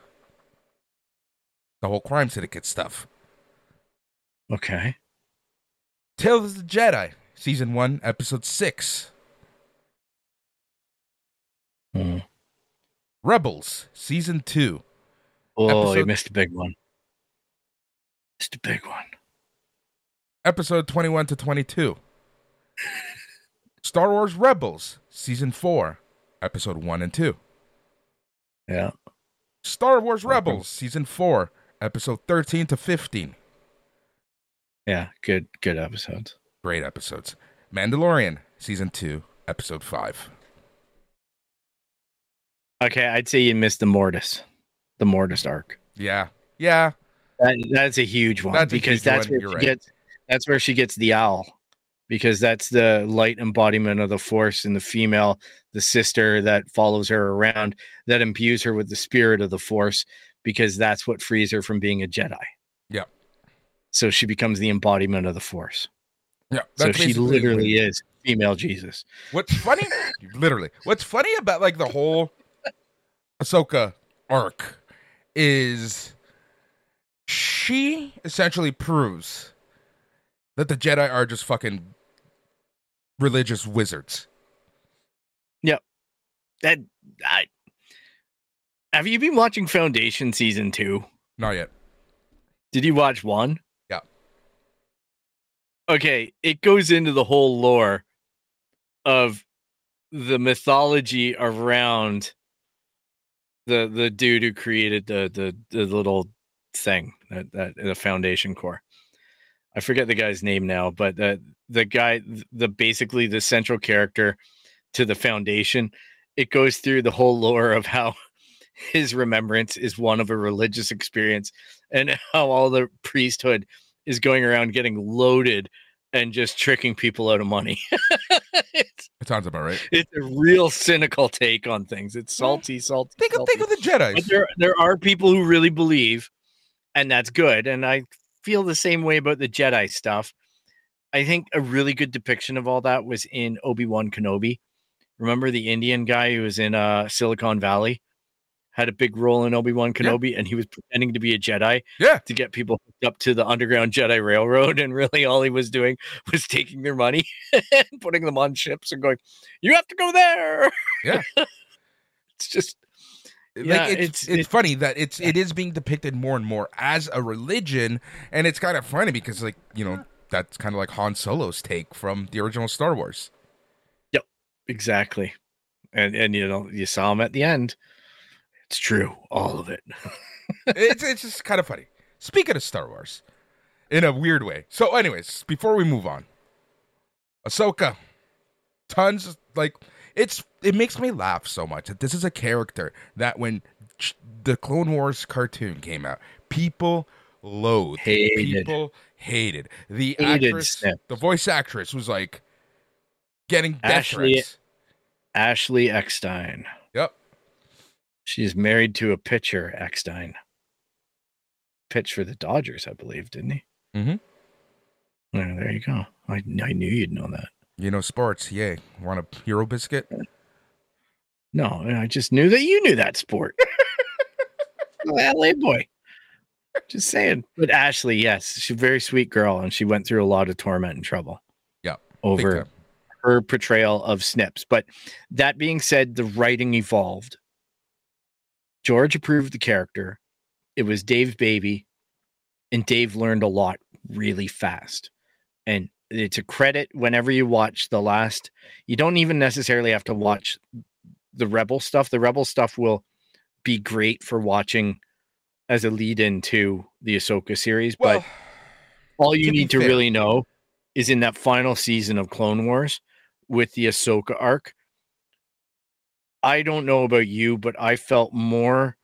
The whole crime syndicate stuff. Okay. Tales of the Jedi, Season 1, Episode 6. Hmm. Rebels, Season 2. Oh, you missed a big one. Missed a big one. Episode 21 to 22. Star Wars Rebels, Season 4, Episode 1 and 2. Yeah. Star Wars. Rebels, Season 4, Episode 13 to 15. Yeah. Good. Good episodes. Great episodes. Mandalorian, Season 2, Episode 5. Okay, I'd say you missed the Mortis, the Mortis arc. Yeah. Yeah. That, that's a huge one That's because huge that's one, where you're she right. gets. That's where she gets the owl, because that's the light embodiment of the Force and the female, the sister that follows her around, that imbues her with the spirit of the Force, because that's what frees her from being a Jedi. Yeah. So she becomes the embodiment of the Force. Yeah. so she literally is female Jesus. What's funny, literally, what's funny about like the whole Ahsoka arc is she essentially proves that the Jedi are just fucking religious wizards. Yep. That I have you been watching Foundation season two? Not yet. Did you watch one? Yeah. Okay, it goes into the whole lore of the mythology around the the dude who created the the, the little thing that that the foundation core. I forget the guy's name now, but the the guy the basically the central character to the foundation. It goes through the whole lore of how his remembrance is one of a religious experience and how all the priesthood is going around getting loaded and just tricking people out of money. it's, It sounds about right. it's a real cynical take on things. It's salty, salty. Think of, salty. think of the Jedi. But there, there are people who really believe, and that's good. And I feel the same way about the Jedi stuff. I think a really good depiction of all that was in Obi Wan Kenobi. Remember the Indian guy who was in uh, Silicon Valley? Had a big role in Obi Wan Kenobi, and he was pretending to be a Jedi Yeah. to get people hooked up to the Underground Jedi Railroad. And really, all he was doing was taking their money and putting them on ships and going, "You have to go there." Yeah. it's just like Yeah, it's, it's- it's it's- funny that it's it is being depicted more and more as a religion and it's kind of funny because like you know that's kind of like Han Solo's take from the original Star Wars. Yep, exactly. And and you know, you saw him at the end. It's true, all of it. it's it's just kind of funny. Speaking of Star Wars, in a weird way. So, anyways, before we move on, Ahsoka, tons of, like it's it makes me laugh so much that this is a character that when the Clone Wars cartoon came out, people loathed, Hated. people hated the Hated actress, the voice actress was like getting Ashley- threats. Ashley Eckstein. Yep. She's married to a pitcher, Eckstein. Pitched for the Dodgers, I believe, didn't he? Mm-hmm. Yeah, there you go. I, I knew you'd know that. You know, sports. Yay! Want a hero biscuit? No, I just knew that you knew that sport. LA boy. Just saying. But Ashley, yes, she's a very sweet girl, and she went through a lot of torment and trouble. Yeah, Over her portrayal of Snips. But that being said, the writing evolved. George approved the character. It was Dave's baby, and Dave learned a lot really fast. And it's a credit whenever you watch the last. You don't even necessarily have to watch the Rebel stuff. The Rebel stuff will be great for watching as a lead into the Ahsoka series. Well, but all you to need to fair- really know is in that final season of Clone Wars with the Ahsoka arc. I don't know about you, but I felt more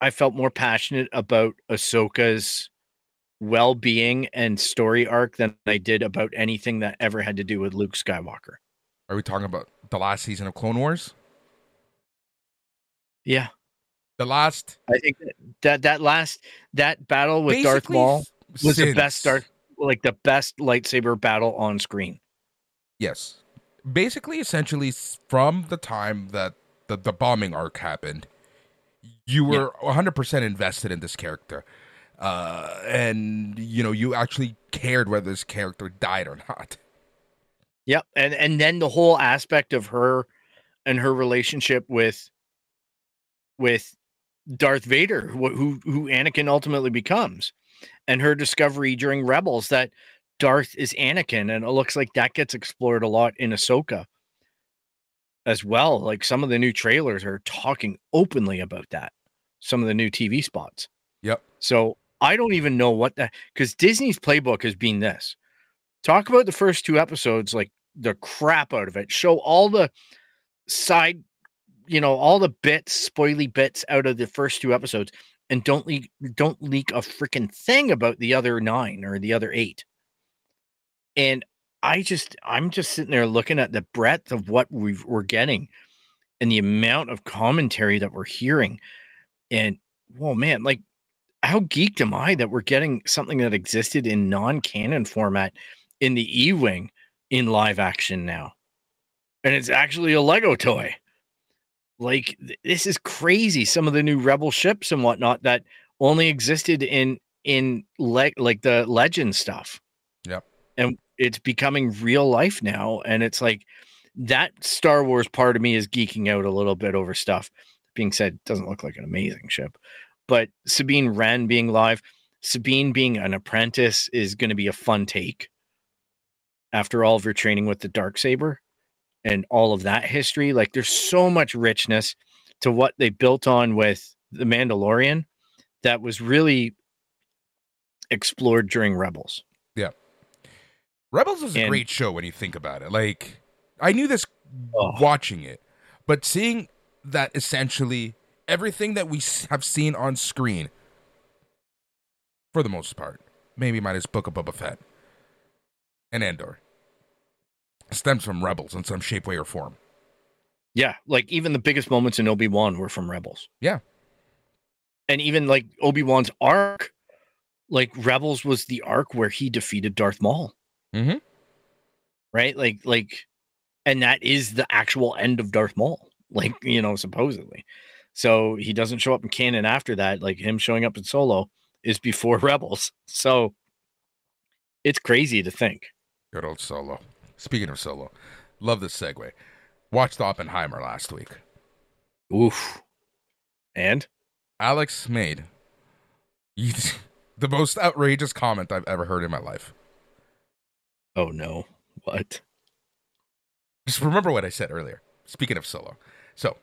I felt more passionate about Ahsoka's well-being and story arc than I did about anything that ever had to do with Luke Skywalker. are we talking about the last season of Clone Wars? Yeah, The last I think that that, last that battle with Darth Maul was the best since- Darth like the best lightsaber battle on screen. Yes. Basically, essentially, from the time that the, the bombing arc happened, you were 100% invested in this character. Uh, and, you know, you actually cared whether this character died or not. Yep, and and then the whole aspect of her and her relationship with with Darth Vader, who who, who Anakin ultimately becomes, and her discovery during Rebels that Darth is Anakin, and it looks like that gets explored a lot in Ahsoka as well. Like some of the new trailers are talking openly about that. Some of the new TV spots. Yep. So I don't even know what that because Disney's playbook has been this. Talk about the first two episodes, like the crap out of it. Show all the side, you know, all the bits, spoily bits out of the first two episodes, and don't leak don't leak a freaking thing about the other nine or the other eight. And I just I'm just sitting there looking at the breadth of what we've, we're getting and the amount of commentary that we're hearing. And well, man, like how geeked am I that we're getting something that existed in non-canon format in the E-wing in live action now. And it's actually a Lego toy. Like th- this is crazy. Some of the new rebel ships and whatnot that only existed in in le- like the legend stuff. Yep. And it's becoming real life now and it's like that Star Wars part of me is geeking out a little bit over stuff. Being said, doesn't look like an amazing ship. But Sabine Wren being live, Sabine being an apprentice is going to be a fun take. After all of her training with the dark saber and all of that history, like there's so much richness to what they built on with the Mandalorian that was really explored during Rebels. Yeah. Rebels is a And- great show when you think about it. Like, I knew this Oh. watching it, but seeing that essentially everything that we have seen on screen, for the most part, maybe minus Book of Boba Fett and Andor, stems from Rebels in some shape, way, or form. Yeah, like even the biggest moments in Obi Wan were from Rebels. Yeah. and even like Obi Wan's arc, like Rebels was the arc where he defeated Darth Maul. Mm-hmm. right? Like, like, and that is the actual end of Darth Maul, like, you know, supposedly. So he doesn't show up in canon after that. Like him showing up in Solo is before Rebels. So it's crazy to think. Good old Solo. Speaking of Solo, love this segue. Watched Oppenheimer last week. Oof. And Alex made the most outrageous comment I've ever heard in my life. oh no, what? Just remember what I said earlier. Speaking of Solo. So,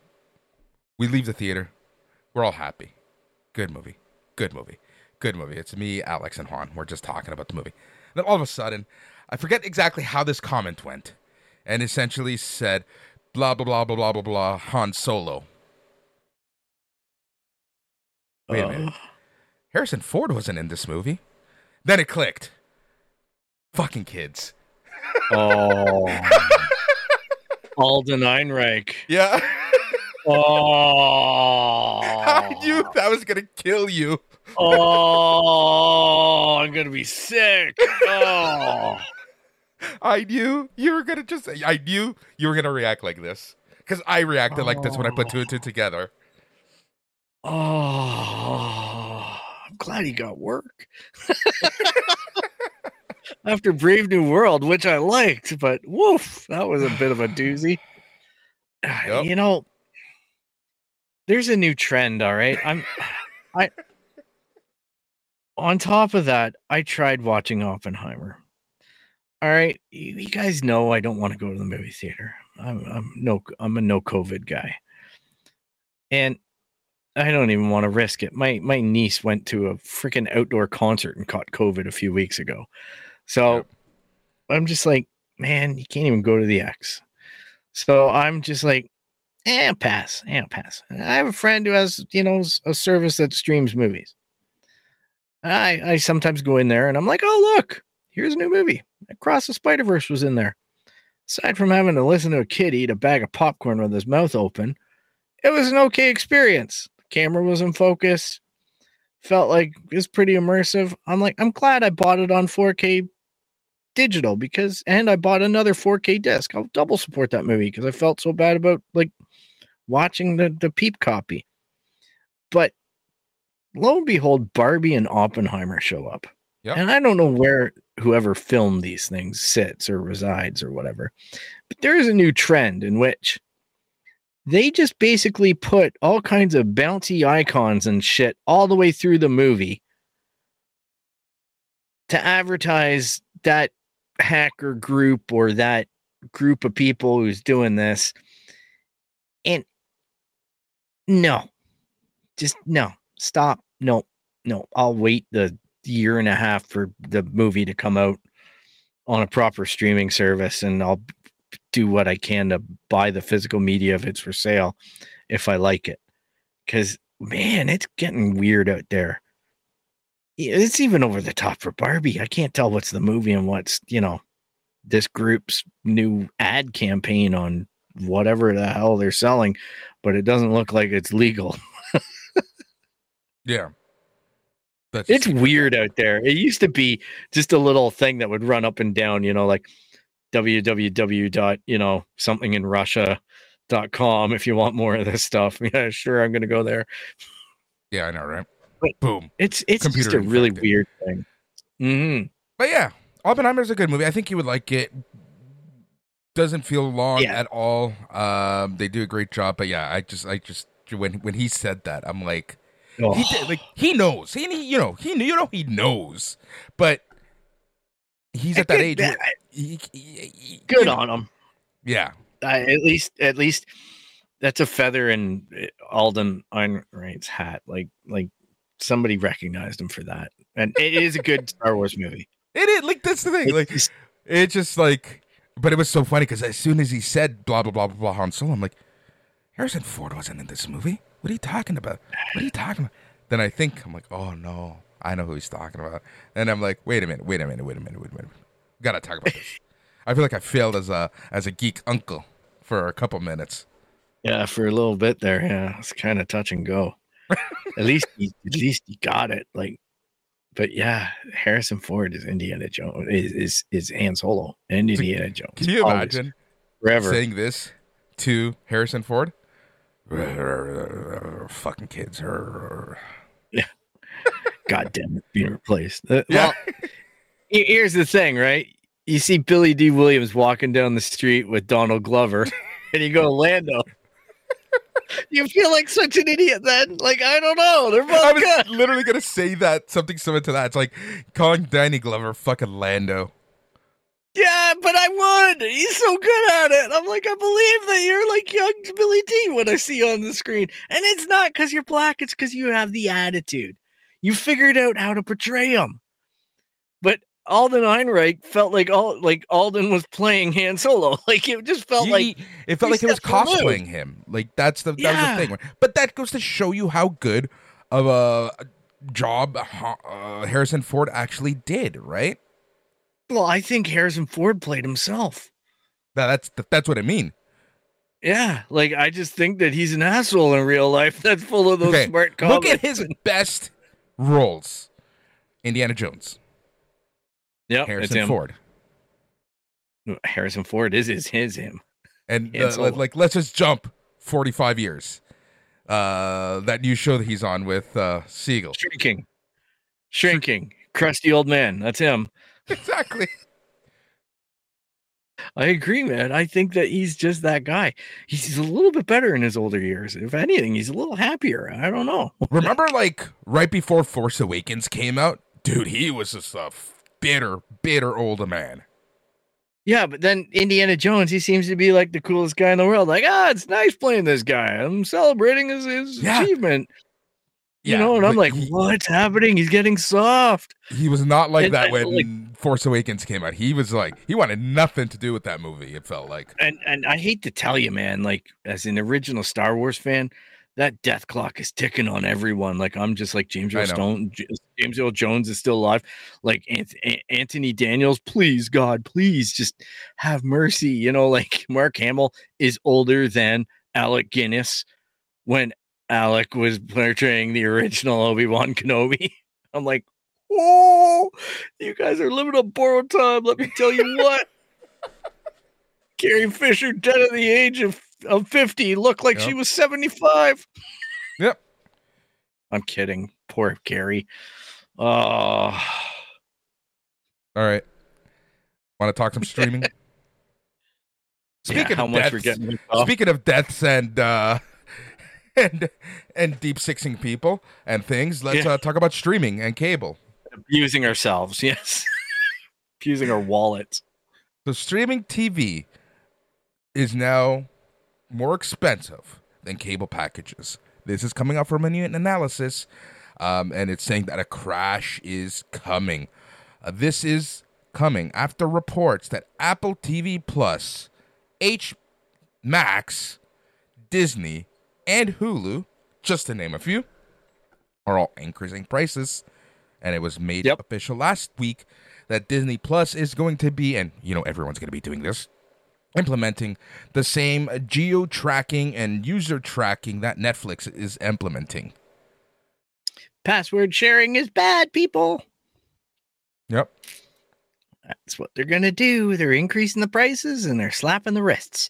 we leave the theater. We're all happy. Good movie. Good movie. Good movie. It's me, Alex, and Juan. We're just talking about the movie. then all of a sudden, I forget exactly how this comment went. And essentially said, blah, blah, blah, blah, blah, blah, blah, Han Solo. Wait a minute. Harrison Ford wasn't in this movie. Then it clicked. Fucking kids. Oh. Alden Ehrenreich. Yeah. Oh. I knew that was gonna kill you. Oh, I'm gonna be sick. Oh. I knew you were gonna just. I knew you were gonna react like this because I reacted like this when I put two and two together. Oh, I'm glad he got work. After Brave New World, which I liked, but woof, that was a bit of a doozy. Ah, Yep. You know, there's a new trend, all right. I'm I on top of that, I tried watching Oppenheimer. All right, you, you guys know I don't want to go to the movie theater. I'm, I'm no I'm a no COVID guy. And I don't even want to risk it. My my niece went to a freaking outdoor concert and caught COVID a few weeks ago. So Yep. I'm just like, man, you can't even go to the X. So I'm just like, eh, pass, eh, pass. I have a friend who has, you know, a service that streams movies. I I sometimes go in there and I'm like, oh look, here's a new movie. Across the Spider Verse was in there. Aside from having to listen to a kid eat a bag of popcorn with his mouth open, it was an okay experience. The camera was in focus. Felt like it was pretty immersive. I'm like, I'm glad I bought it on 4K digital because, and I bought another 4K disc. I'll double support that movie because I felt so bad about like watching the the peep copy. But lo and behold, Barbie and Oppenheimer show up. Yep. And I don't know where whoever filmed these things sits or resides or whatever. But there is a new trend in which they just basically put all kinds of bouncy icons and shit all the way through the movie to advertise that hacker group or that group of people who's doing this. And no, just no, stop. No, no, I'll wait the year and a half for the movie to come out on a proper streaming service and I'll do what I can to buy the physical media if it's for sale if I like it. Cause man, it's getting weird out there. It's even over the top for Barbie. I can't tell what's the movie and what's, you know, this group's new ad campaign on whatever the hell they're selling, but it doesn't look like it's legal. Yeah. That's It's weird out there. It used to be just a little thing that would run up and down, you know, like www dot, you know, something in Russia dot com if you want more of this stuff. Yeah, sure, I'm gonna go there. Yeah, I know, right? But- boom. It's it's just Computer a really weird thing. Mm-hmm. But yeah, Oppenheimer's a good movie. I think you would like it. Doesn't feel long Yeah. at all. Um, they do a great job. But yeah, I just, I just when when he said that, I'm like, Oh. he did, like he knows. He, you know, he you know he knows. But he's at that age. Where he, he- Good you know, on him. Yeah, Uh, at least, at least that's a feather in uh, Alden Ehrenreich's hat. Like, like somebody recognized him for that, and it is a good Star Wars movie. it is. Like that's the thing. Like It's- it's just like, but it was so funny because as soon as he said blah blah blah blah blah Han Solo, I'm like, Harrison Ford wasn't in this movie. What are you talking about? What are you talking about? Then I think I'm like, oh no, I know who he's talking about. And I'm like, wait a minute, wait a minute, wait a minute, wait a minute. Gotta talk about this. I feel like I failed as a as a geek uncle for a couple minutes. yeah, for a little bit there, yeah, it's kind of touch and go. at least, he, at least he got it. Like, but yeah, Harrison Ford is Indiana Jones. Is is, is Han Solo and Indiana Jones? Can you Always, imagine forever? saying this to Harrison Ford? Fucking kids. God damn it, being replaced. Uh, Yeah. Well, here's the thing, right? You see Billy Dee Williams walking down the street with Donald Glover, and you go Lando. you feel like such an idiot then. Like, I don't know. They're both I was good. literally gonna say that something similar to that. It's like calling Danny Glover fucking Lando. Yeah, but I would. He's so good at it. I'm like, I believe that you're like young Billy Dee when I see you on the screen. And it's not because you're black, it's because you have the attitude. You figured out how to portray him. But Alden Ehrenreich felt like all like Alden was playing Han Solo. Like it just felt He- like it felt like it was removed. cosplaying him. Like that's the that Yeah. was the thing. But that goes to show you how good of a job uh, Harrison Ford actually did, right? Well, I think Harrison Ford played himself. That, that's that's what I mean. Yeah, like I just think that he's an asshole in real life. That's full of those Okay, smart Look at his best roles: Indiana Jones, Yep, Harrison. Ford, Harrison Ford is is his him. and uh, like let's just jump forty-five years. Uh, that new show that he's on with uh, Segel. Shrinking. Shrinking. Crusty old man. That's him. Exactly. I agree, man. I think that he's just that guy. He's a little bit better in his older years. If anything, he's a little happier. I don't know. Remember, like right before Force Awakens came out, dude, he was just a bitter, bitter older man. Yeah, but then Indiana Jones, he seems to be like the coolest guy in the world. Like, ah, it's nice playing this guy. I'm celebrating his, his Yeah. achievement. You Yeah, know, and I'm like, he- what's happening? He's getting soft. He was not like And that I- when like- Force Awakens came out. He was like, he wanted nothing to do with that movie. It felt like. And and I hate to tell you, man, like as an original Star Wars fan, that death clock is ticking on everyone. Like I'm just like James Earl. Stone, James Earl Jones is still alive. Like Anthony Daniels, please God, please just have mercy. You know, like Mark Hamill is older than Alec Guinness when Alec was portraying the original Obi Wan Kenobi. I'm like, oh, you guys are living on borrowed time. Let me tell you what. Carrie Fisher, dead at the age of, of 50, looked like she was 75. Yep. I'm kidding. Poor Carrie. Oh, All right. Want to talk some streaming? yeah, Speaking how of much deaths, we're getting. speaking of deaths and uh, and and deep sixing people and things, let's Yeah. uh, talk about streaming and cable. abusing ourselves. Yes. abusing our wallets. So streaming TV is now more expensive than cable packages. This is coming out from a new analysis, um, and it's saying that a crash is coming. Uh, this is coming after reports that Apple TV Plus, H Max, Disney, and Hulu, just to name a few, are all increasing prices. And it was made Yep. official last week that Disney Plus is going to be, and you know everyone's going to be doing this, implementing the same geo tracking and user tracking that Netflix is implementing. Password sharing is bad, people. Yep. That's what they're going to do. They're increasing the prices and they're slapping the wrists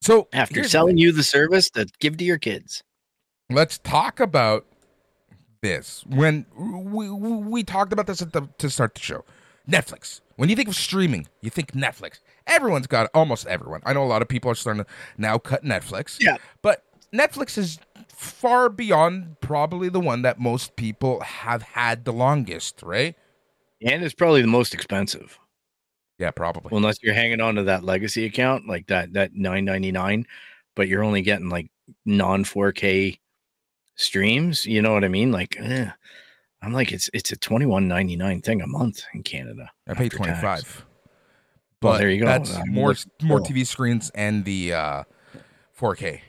So after selling you the service to give to your kids. let's talk about this when we we, talked about this at the to start the show. Netflix. When you think of streaming, you think Netflix. Everyone's got almost everyone. I know a lot of people are starting to now cut Netflix. Yeah. But Netflix is far beyond probably the one that most people have had the longest, right? And it's probably the most expensive. Yeah, probably. Well, unless you're hanging on to that legacy account, like that that 999, but you're only getting like non 4K streams. You know what I mean? Like, eh, I'm like, it's it's a 21.99 thing a month in Canada. I pay after tax. 25. Well, But there you go. That's I mean, more more TV screens and the uh 4K.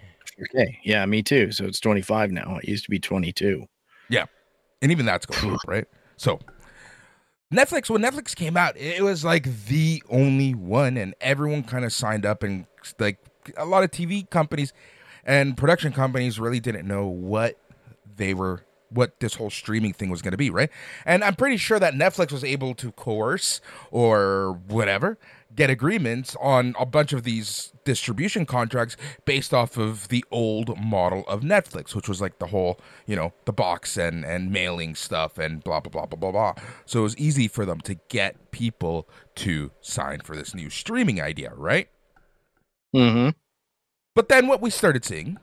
Okay, yeah, me too. So it's 25 now. It used to be 22. Yeah, and even that's going up, right? So Netflix, when Netflix came out, it was like the only one, and everyone kind of signed up, and like a lot of TV companies and production companies really didn't know what they were. What this whole streaming thing was going to be, right? And I'm pretty sure that Netflix was able to coerce or whatever, get agreements on a bunch of these distribution contracts based off of the old model of Netflix, which was like the whole, you know, the box and and mailing stuff and blah blah blah blah blah blah. So it was easy for them to get people to sign for this new streaming idea, right? Mm-hmm. But then what we started seeing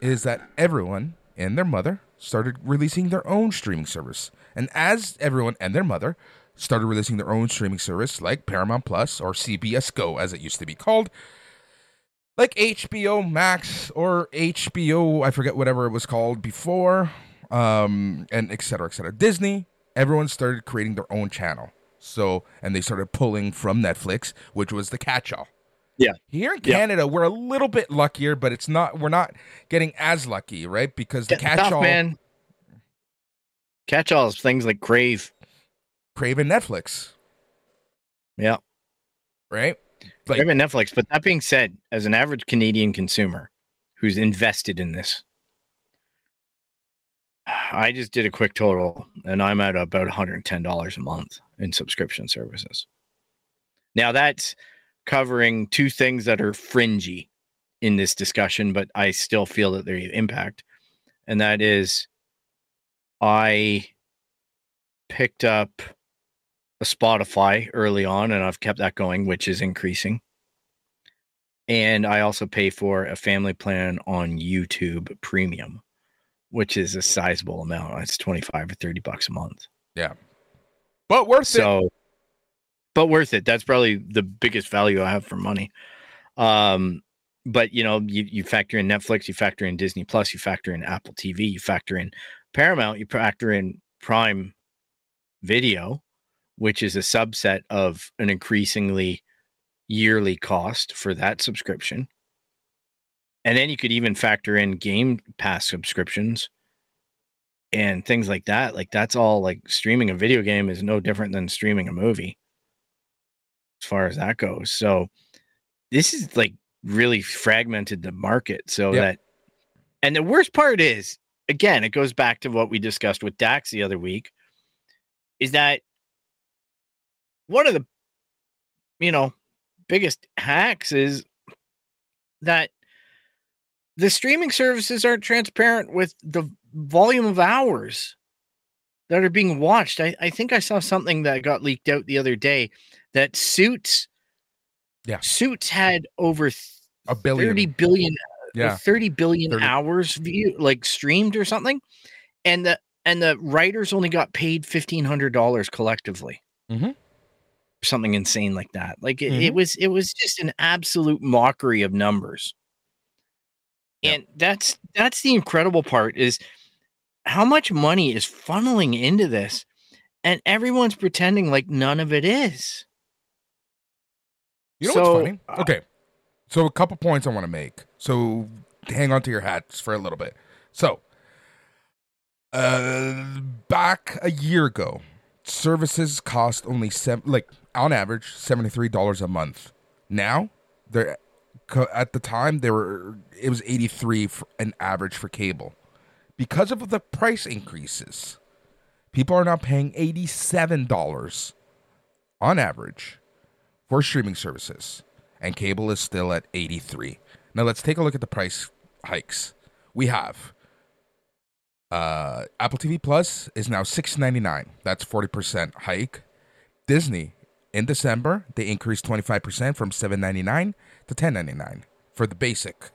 is that everyone and their mother started releasing their own streaming service. And as everyone and their mother started releasing their own streaming service, like Paramount Plus or CBS Go, as it used to be called, like HBO Max or HBO, I forget whatever it was called before, um, and et cetera, et cetera. Disney, everyone started creating their own channel. So, and they started pulling from Netflix, which was the catch all. Yeah. Here in Yeah. Canada, we're a little bit luckier, but it's not. We're not getting as lucky, right? Because the catch all. Catch alls, things like Crave. Craven Netflix, Yeah. right? Like- Crave and Netflix. But that being said, as an average Canadian consumer who's invested in this, I just did a quick total and I'm at about $110 a month in subscription services. Now that's covering two things that are fringy in this discussion, but I still feel that they impact. And that is I picked up a Spotify early on and I've kept that going, which is increasing. And I also pay for a family plan on YouTube premium, which is a sizable amount. It's 25 or 30 bucks a month. Yeah. But worth it. But worth it. That's probably the biggest value I have for money. Um, but you know, you, you factor in Netflix, you factor in Disney Plus, you factor in Apple TV, you factor in Paramount, you factor in Prime Video, which is a subset of an increasingly yearly cost for that subscription. And then you could even factor in Game Pass subscriptions and things like that. Like that's all like streaming a video game is no different than streaming a movie as far as that goes. So this is like really fragmented the market so Yep. that and the worst part is again, it goes back to what we discussed with Dax the other week is that one of the you know biggest hacks is that the streaming services aren't transparent with the volume of hours that are being watched. I, I think I saw something that got leaked out the other day that Suits Yeah. Suits had over a billion. 30 billion yeah. 30 billion 30. hours view like streamed or something and the and the writers only got paid $1500 collectively Mhm. Something insane like that like it, Mm-hmm. it was it was just an absolute mockery of numbers Yeah. and that's that's the incredible part is how much money is funneling into this and everyone's pretending like none of it is You know So, what's funny? uh, Okay. So a couple points I want to make. So hang on to your hats for a little bit. So uh back a year ago, services cost only seven like on average $73 a month. Now, they're at the time they were it was 83 for an average for cable. Because of the price increases, people are now paying $87 on average for streaming services, and cable is still at 83. Now let's take a look at the price hikes. We have Uh, Apple TV Plus is now six ninety nine. That's forty percent hike. Disney in December they increased twenty five percent from seven ninety nine to ten ninety nine for the basic.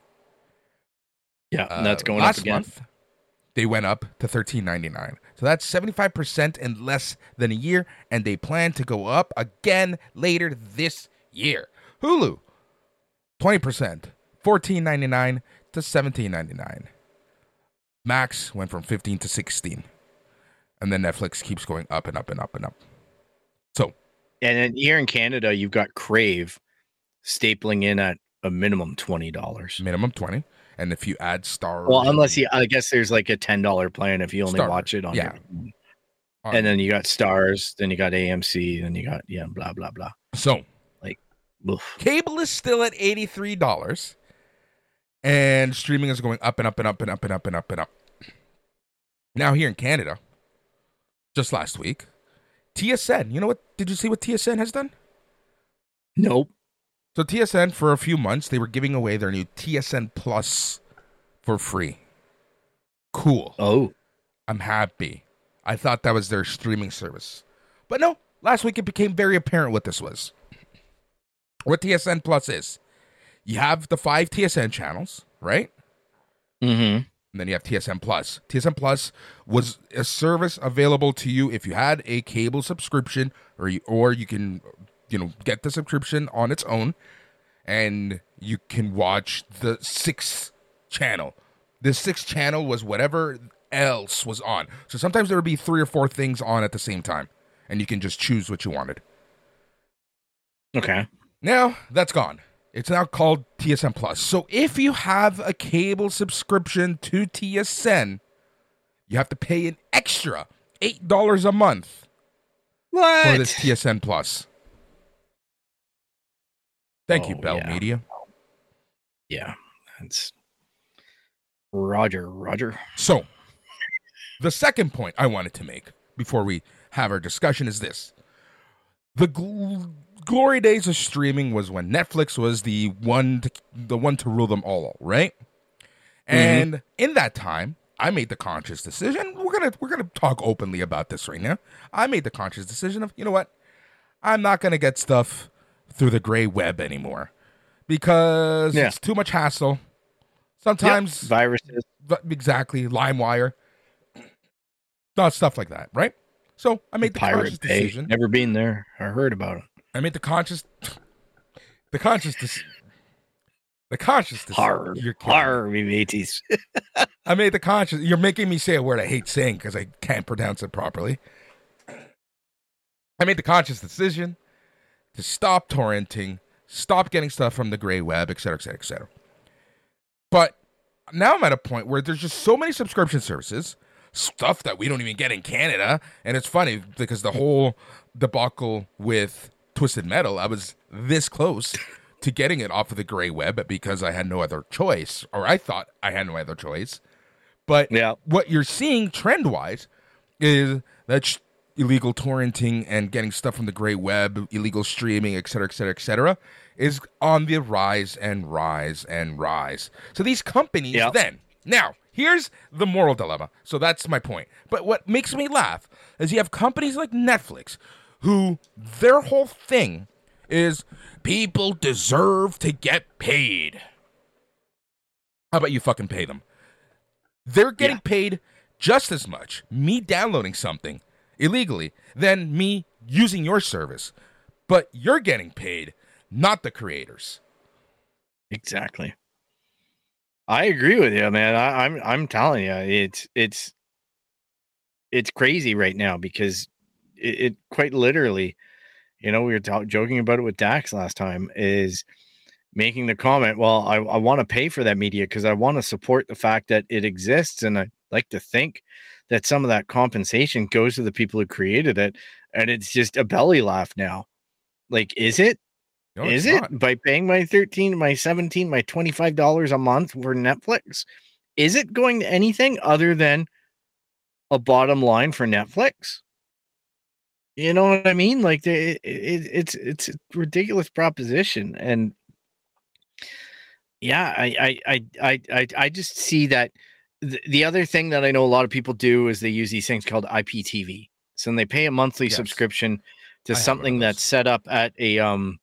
Yeah, Uh, that's going last up again. month. They went up to thirteen ninety nine. So that's seventy five percent in less than a year, and they plan to go up again later this year. Hulu, twenty percent, fourteen ninety nine to seventeen ninety nine. Max went from fifteen to sixteen, and then Netflix keeps going up and up and up and up. And then here in Canada, you've got Crave stapling in at a minimum twenty dollars. minimum twenty, and if you add Star, Well, unless you, I guess there's like a ten dollar plan if you only Star- watch it on. yeah. your- and then you got Starz, then you got AMC, then you got yeah, blah blah blah. so Oof. Cable is still at $83 and streaming is going up and up and up and up and up and up and up. Now here in Canada, just last week, TSN, you know what? Did you see what TSN has done? Nope. So TSN for a few months they were giving away their new TSN Plus for free. Cool. Oh, I'm happy. I thought that was their streaming service. But no, last week it became very apparent what this was. What TSN Plus is. You have the five TSN channels, right? mm-hmm. And then you have TSN Plus. TSN Plus was a service available to you if you had a cable subscription, or you, or you can, you know, get the subscription on its own, and you can watch the sixth channel. The sixth channel was whatever else was on. So sometimes there would be three or four things on at the same time, and you can just choose what you wanted. Okay. Now that's gone. It's now called TSN Plus. So if you have a cable subscription to TSN, you have to pay an extra eight dollars a month What? for this TSN Plus. Thank you, Oh, Bell yeah. Media. Yeah, that's Roger. Roger. So, the second point I wanted to make before we have our discussion is this: the gl- glory days of streaming was when Netflix was the one, to, the one to rule them all, right? Mm-hmm. And in that time, I made the conscious decision. We're gonna we're gonna talk openly about this right now. I made the conscious decision of you know what, I'm not gonna get stuff through the gray web anymore because Yeah. it's too much hassle. Sometimes viruses. Exactly limewire not stuff like that right so i made the conscious Pirate Bay. decision Never been there. I heard about it. I made the conscious the conscious dec- the conscious decision Har, you're killing me. mateys. i made the conscious you're making me say a word i hate saying because i can't pronounce it properly i made the conscious decision to stop torrenting stop getting stuff from the gray web et cetera et cetera et cetera but now i'm at a point where there's just so many subscription services stuff that we don't even get in canada and it's funny because the whole debacle with twisted metal i was this close to getting it off of the gray web because i had no other choice or i thought i had no other choice but Yeah. what you're seeing trend wise is that sh- illegal torrenting and getting stuff from the gray web, illegal streaming, et cetera, et cetera, et cetera, is on the rise and rise and rise. So these companies Yeah. then, now, here's the moral dilemma. So that's my point. But what makes me laugh is you have companies like Netflix who their whole thing is people deserve to get paid. How about you fucking pay them? They're getting Yeah. paid just as much me downloading something illegally than me using your service. But you're getting paid, not the creators. Exactly. I agree with you, man. I, I'm I'm telling you, it's it's it's crazy right now because it, it quite literally, you know, we were joking about it with Dax last time. Is making the comment, well, I, I want to pay for that media because I want to support the fact that it exists, and I like to think that some of that compensation goes to the people who created it, and it's just a belly laugh now. Like, is it? No, is it not. by paying my 13 my 17 my 25 dollars a month for netflix is it going to anything other than a bottom line for netflix you know what i mean like the, it, it, it's it's a ridiculous proposition and yeah I, I i i i just see that the, the other thing that I know a lot of people do is they use these things called IPTV. So then they pay a monthly Yes. subscription to I have one of something that's set up at a um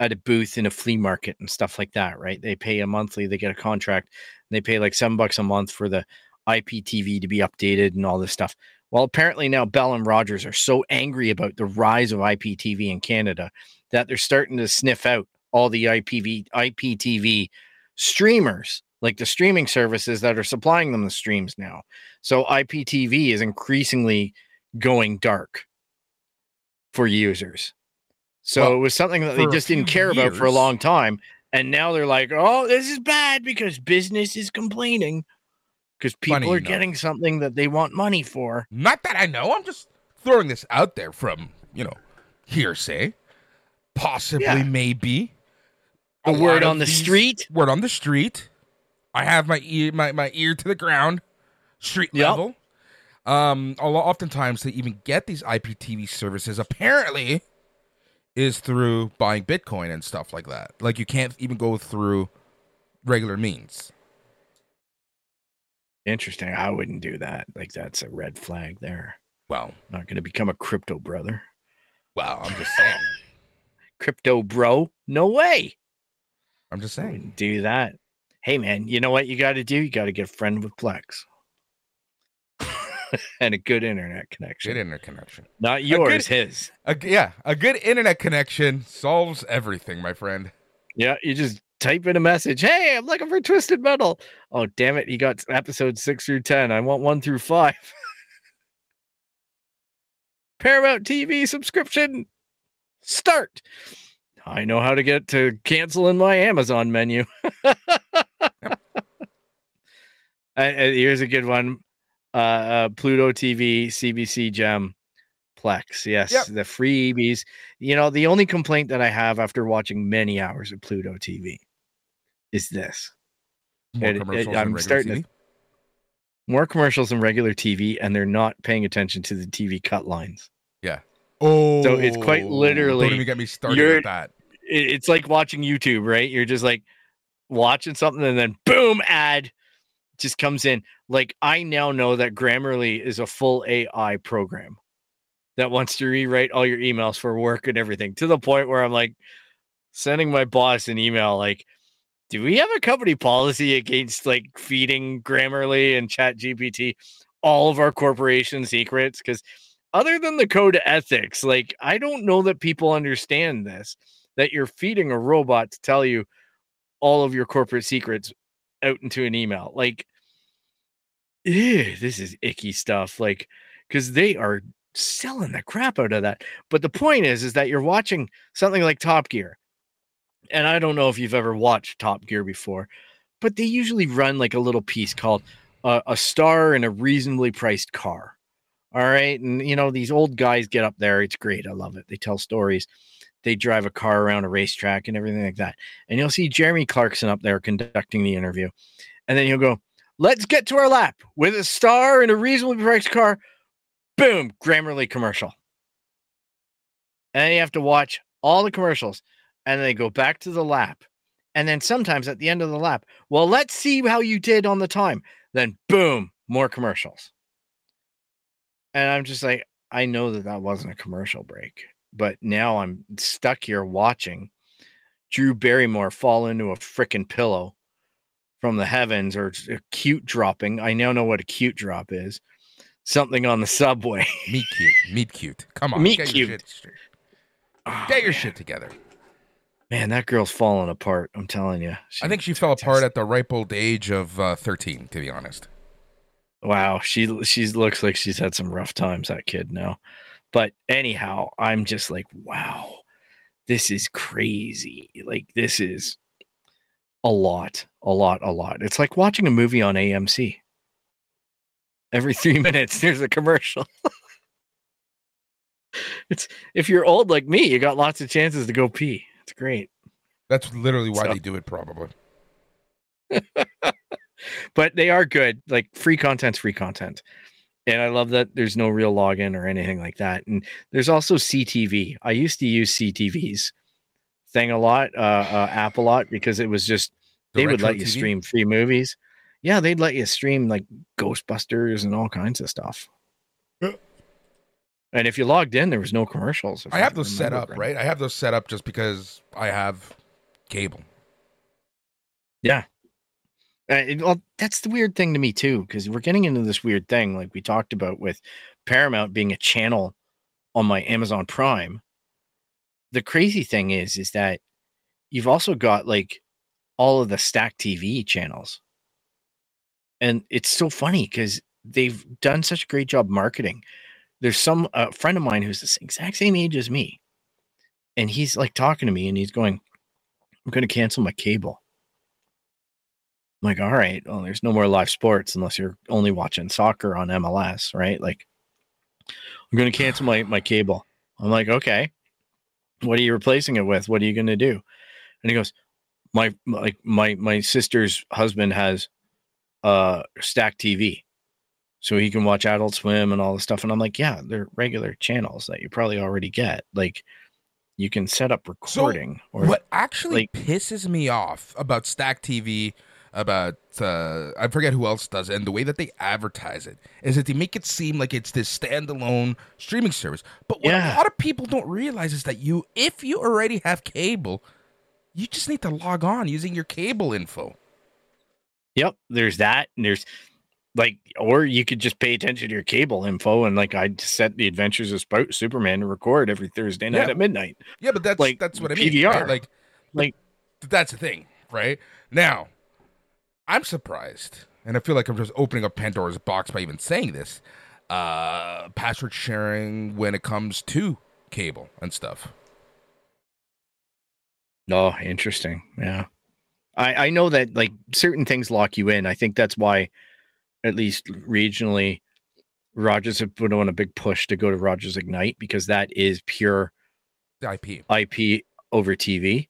at a booth in a flea market and stuff like that, right? They pay a monthly, they get a contract, they pay like seven bucks a month for the IPTV to be updated and all this stuff. Well, apparently now Bell and Rogers are so angry about the rise of IPTV in Canada that they're starting to sniff out all the IPV IPTV streamers, like the streaming services that are supplying them the streams now. So IPTV is increasingly going dark for users. So Well, it was something that they just didn't care about for a long time. And now they're like, oh, this is bad because business is complaining because people Funny are enough. getting something that they want money for. Not that I know. I'm just throwing this out there from, you know, hearsay. Possibly, Yeah. maybe. A lot word of on the these- street. Word on the street. I have my ear, my, my ear to the ground, street Yep. level. Um, a lot, oftentimes to even get these IPTV services, apparently, is through buying Bitcoin and stuff like that. Like you can't even go through regular means. Interesting. I wouldn't do that. Like that's a red flag there. Well, Not going to become a crypto brother. well, I'm just saying. Crypto bro? No way. I'm just saying. do that. Hey man, you know what you got to do? You got to get a friend with Plex. and a good internet connection. Good interconnection. Not good- yours, his. A yeah, a good internet connection solves everything, my friend. Yeah, you just type in a message. Hey, I'm looking for Twisted Metal. Oh, damn it. You got episode six through 10. I want one through five. Paramount TV subscription. Start. I know how to get to cancel in my Amazon menu. Uh, uh, here's a good one uh, uh, Pluto TV, CBC Gem, Plex. Yes, Yep. the freebies. You know, the only complaint that I have after watching many hours of Pluto TV is this More It- it- commercials than I'm regular starting to- TV. more commercials than regular TV, and they're not paying attention to the TV cut lines. Yeah. Oh, So it's quite oh. literally- Don't even get me started with that. It's like watching YouTube, right? You're just like watching something, and then boom, ad just comes in. Like I now know that Grammarly is a full AI program that wants to rewrite all your emails for work and everything to the point where I'm like sending my boss an email like, do we have a company policy against like feeding Grammarly and Chat GPT all of our corporation secrets? Because other than the code of ethics, like I don't know that people understand this, that you're feeding a robot to tell you all of your corporate secrets out into an email. Like, ew, this is icky stuff. Like, because they are selling the crap out of that. But the point is, is that you're watching something like Top Gear. And I don't know if you've ever watched Top Gear before, but they usually run like a little piece called uh, a star in a reasonably priced car. All right. And, you know, these old guys get up there. It's great. I love it. They tell stories. They drive a car around a racetrack and everything like that. And you'll see Jeremy Clarkson up there conducting the interview. And then he'll go, Let's get to our lap with a star in a reasonably priced car. Boom, Grammarly commercial. And you have to watch all the commercials. And they go back to the lap. And then sometimes at the end of the lap, well, let's see how you did on the time. Then boom, more commercials. And I'm just like, I know that that wasn't a commercial break, but now I'm stuck here watching Drew Barrymore fall into a freaking pillow from the heavens or a cute dropping. I now know what a cute drop is. Something on the subway. Meet cute, meet cute. Come on, Meet get cute. Your shit. Oh, Get your man. shit together. Man, that girl's falling apart. I'm telling you. I think she fell apart at the ripe old age of uh, 13, to be honest. Wow, she she looks like she's had some rough times. That kid now, but anyhow, I'm just like, wow, this is crazy. Like this is a lot, a lot, a lot. It's like watching a movie on AMC. Every three minutes, there's a commercial. it's if you're old like me, you got lots of chances to go pee. It's great. That's literally why So- they do it, probably. but they are good. Like free content's free content. And I love that there's no real login or anything like that. And there's also CTV. I used to use CTV's thing a lot, uh, uh app a lot because it was just The they would let you TV? stream free movies. Yeah, they'd let you stream like Ghostbusters and all kinds of stuff. Yeah. And if you logged in, there was no commercials. I have those set up, right? I have those set up just because I have cable. Uh, it- well, that's the weird thing to me too, because we're getting into this weird thing, like we talked about with Paramount being a channel on my Amazon Prime. The crazy thing is, is that you've also got like all of the Stack TV channels, and it's so funny because they've done such a great job marketing. There's some a friend of mine who's the exact same age as me, and he's like talking to me, and he's going, "I'm going to cancel my cable." I'm like, all right, well, there's no more live sports unless you're only watching soccer on MLS, right? Like, I'm going to cancel my my cable. I'm like, okay, what are you replacing it with? What are you going to do? And he goes, my like my my sister's husband has uh stack TV, so he can watch Adult Swim and all the stuff. And I'm like, yeah, they're regular channels that you probably already get. Like, you can set up recording or what actually like- pisses me off about Stack TV, about uh, I forget who else does it, and the way that they advertise it is that they make it seem like it's this standalone streaming service. But what Yeah. a lot of people don't realize is that you, if you already have cable, you just need to log on using your cable info. Yep, there's that, and there's like, or you could just pay attention to your cable info, and like I'd set the Adventures of Sp- Superman to record every Thursday night Yeah. at midnight. Yeah, but that's Like, that's what I mean. PVR. right? Like, Like- that's the thing, right? Now, I'm surprised, and I feel like I'm just opening up Pandora's box by even saying this. Uh, password sharing when it comes to cable and stuff. Oh, interesting. Yeah, I I know that like certain things lock you in. I think that's why, at least regionally, Rogers have put on a big push to go to Rogers Ignite because that is pure IP. IP over TV,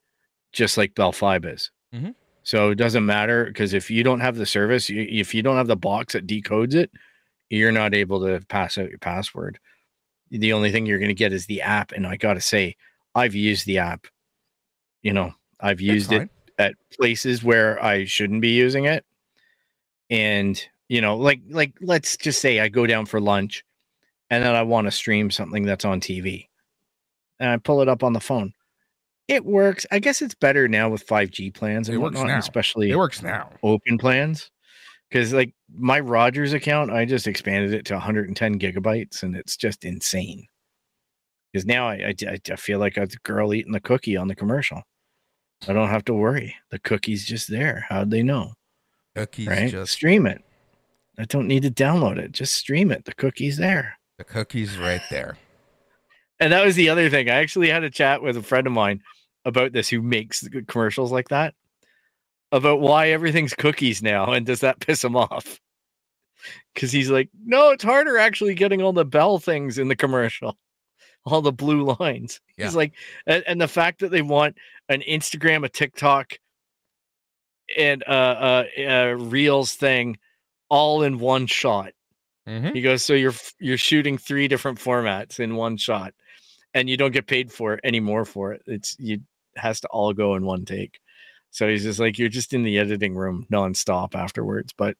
just like Bell Fibe is. Mhm. So it doesn't matter because if you don't have the service, you, if you don't have the box that decodes it, you're not able to pass out your password. The only thing you're going to get is the app. And I got to say, I've used the app. You know, I've used it at places where I shouldn't be using it. And, you know, like like let's just say I go down for lunch and then I want to stream something that's on TV. And I pull it up on the phone. It works. I guess it's better now with 5G plans and It works now. especially It works now. open plans. Because like my Rogers account, I just expanded it to 110 gigabytes, and it's just insane. Because now I, I I feel like a girl eating the cookie on the commercial. I don't have to worry. The cookie's just there. How'd they know? Cookies right? just Stream it. I don't need to download it. Just stream it. The cookie's there. the cookies right there. And that was the other thing. I actually had a chat with a friend of mine about this who makes good commercials like that. About why everything's cookies now and does that piss him off? Cuz he's like, "No, it's harder actually getting all the bell things in the commercial. All the blue lines." Yeah. He's like and, and the fact that they want an Instagram, a TikTok and uh uh, uh Reels thing all in one shot. Mhm. He goes, so you're you're shooting three different formats in one shot, and you don't get paid for it anymore for it. It's you has to all go in one take. So he's just like you're just in the editing room nonstop afterwards. But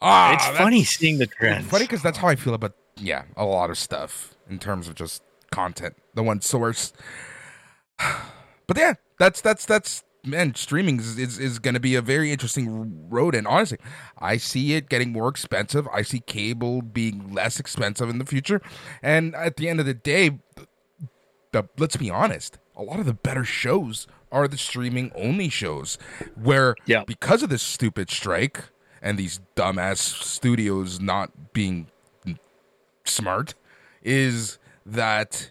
Ah, it's funny seeing the it's trends. funny because that's how I feel about yeah a lot of stuff in terms of just content, the one source. But yeah, that's that's that's man, streaming is is, is going to be a very interesting road. And honestly, I see it getting more expensive. I see cable being less expensive in the future. And at the end of the day, the, let's be honest, a lot of the better shows are the streaming only shows, where Yeah. because of this stupid strike and these dumbass studios not being smart, is that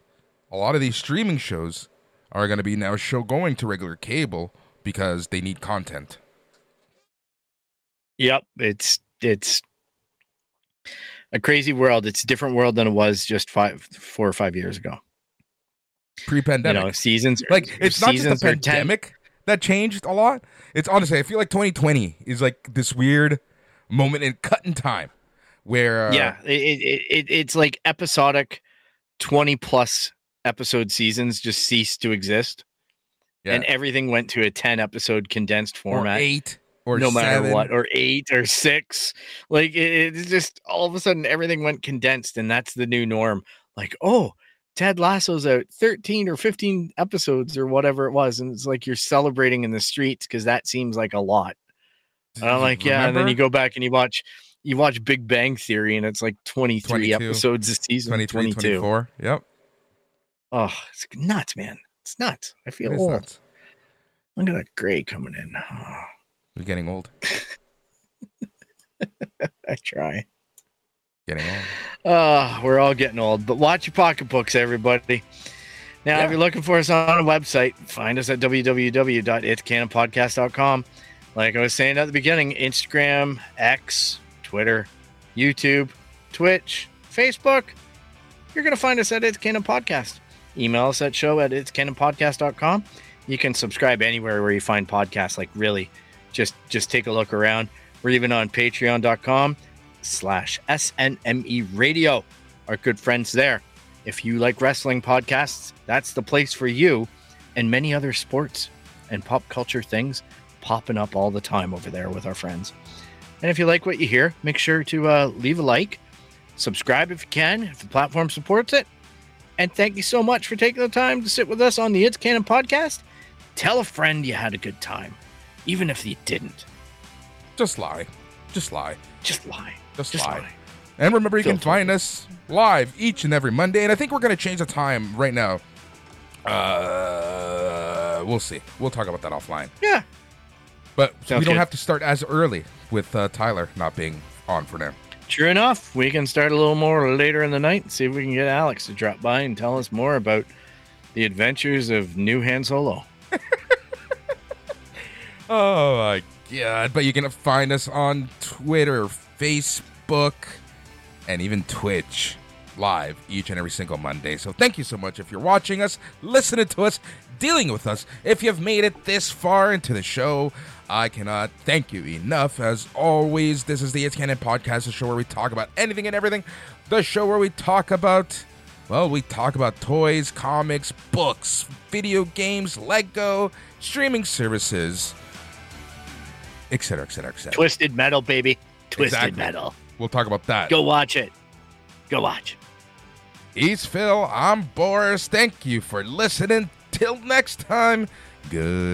a lot of these streaming shows are going to be now show going to regular cable because they need content. Yep, it's it's a crazy world. It's a different world than it was just five, four or five years ago. Pre-pandemic, You know, seasons like it's not just seasons the are 10 pandemic that changed a lot. It's honestly, I feel like 2020 is like this weird moment in cut in time where uh, yeah, it, it, it it's like episodic, twenty plus episode seasons just ceased to exist, Yeah. and everything went to a ten episode condensed or format. eight or no matter what, or eight or six. Like it, it's just all of a sudden everything went condensed, and that's the new norm. Like, oh, Ted Lasso's out 13 or 15 episodes or whatever it was, and it's like you're celebrating in the streets because that seems like a lot. And I'm like, yeah, and then you go back and you watch you watch Big Bang Theory, and it's like 23 22, episodes a season, 23, 22. 24. Yep. Oh, it's nuts, man. It's nuts. I feel old. nuts. Look at that gray coming in. Oh, You're getting old. I try. Getting old. Oh, we're all getting old, but watch your pocketbooks, everybody. Now, Yeah. if you're looking for us on a website, find us at www.itscanonpodcast.com. Like I was saying at the beginning, Instagram, X, Twitter, YouTube, Twitch, Facebook. You're going to find us at It's Canon Podcast. Email us at show at itscanonpodcast.com. You can subscribe anywhere where you find podcasts. Like really, just just take a look around. We're even on patreon.com slash SNME radio. Our good friends there. If you like wrestling podcasts, that's the place for you and many other sports and pop culture things popping up all the time over there with our friends. And if you like what you hear, make sure to uh, leave a like, subscribe if you can, if the platform supports it. And thank you so much for taking the time to sit with us on the It's Canon podcast. Tell a friend you had a good time, even if you didn't. Just lie. Just lie. Just lie. Just, Just lie. lie. And remember, you can find us live each and every Monday. And I think we're going to change the time right now. Uh, we'll see. We'll talk about that offline. Yeah. But we don't good. have to start as early with uh, Tyler not being on for now. True enough, we can start a little more later in the night and see if we can get Alex to drop by and tell us more about the adventures of New Han Solo. Oh my god! But you can find us on Twitter, Facebook, and even Twitch live each and every single Monday. So thank you so much if you're watching us, listening to us, dealing with us. If you've made it this far into the show, I cannot thank you enough. As always, this is the It's Canon Podcast, the show where we talk about anything and everything. The show where we talk about well, we talk about toys, comics, books, video games, Lego, streaming services, etc., etc., etc. Twisted Metal, baby. Twisted Exactly. Metal. We'll talk about that. Go watch it. Go watch. He's Phil. I'm Boris. Thank you for listening. Till next time. Goodbye.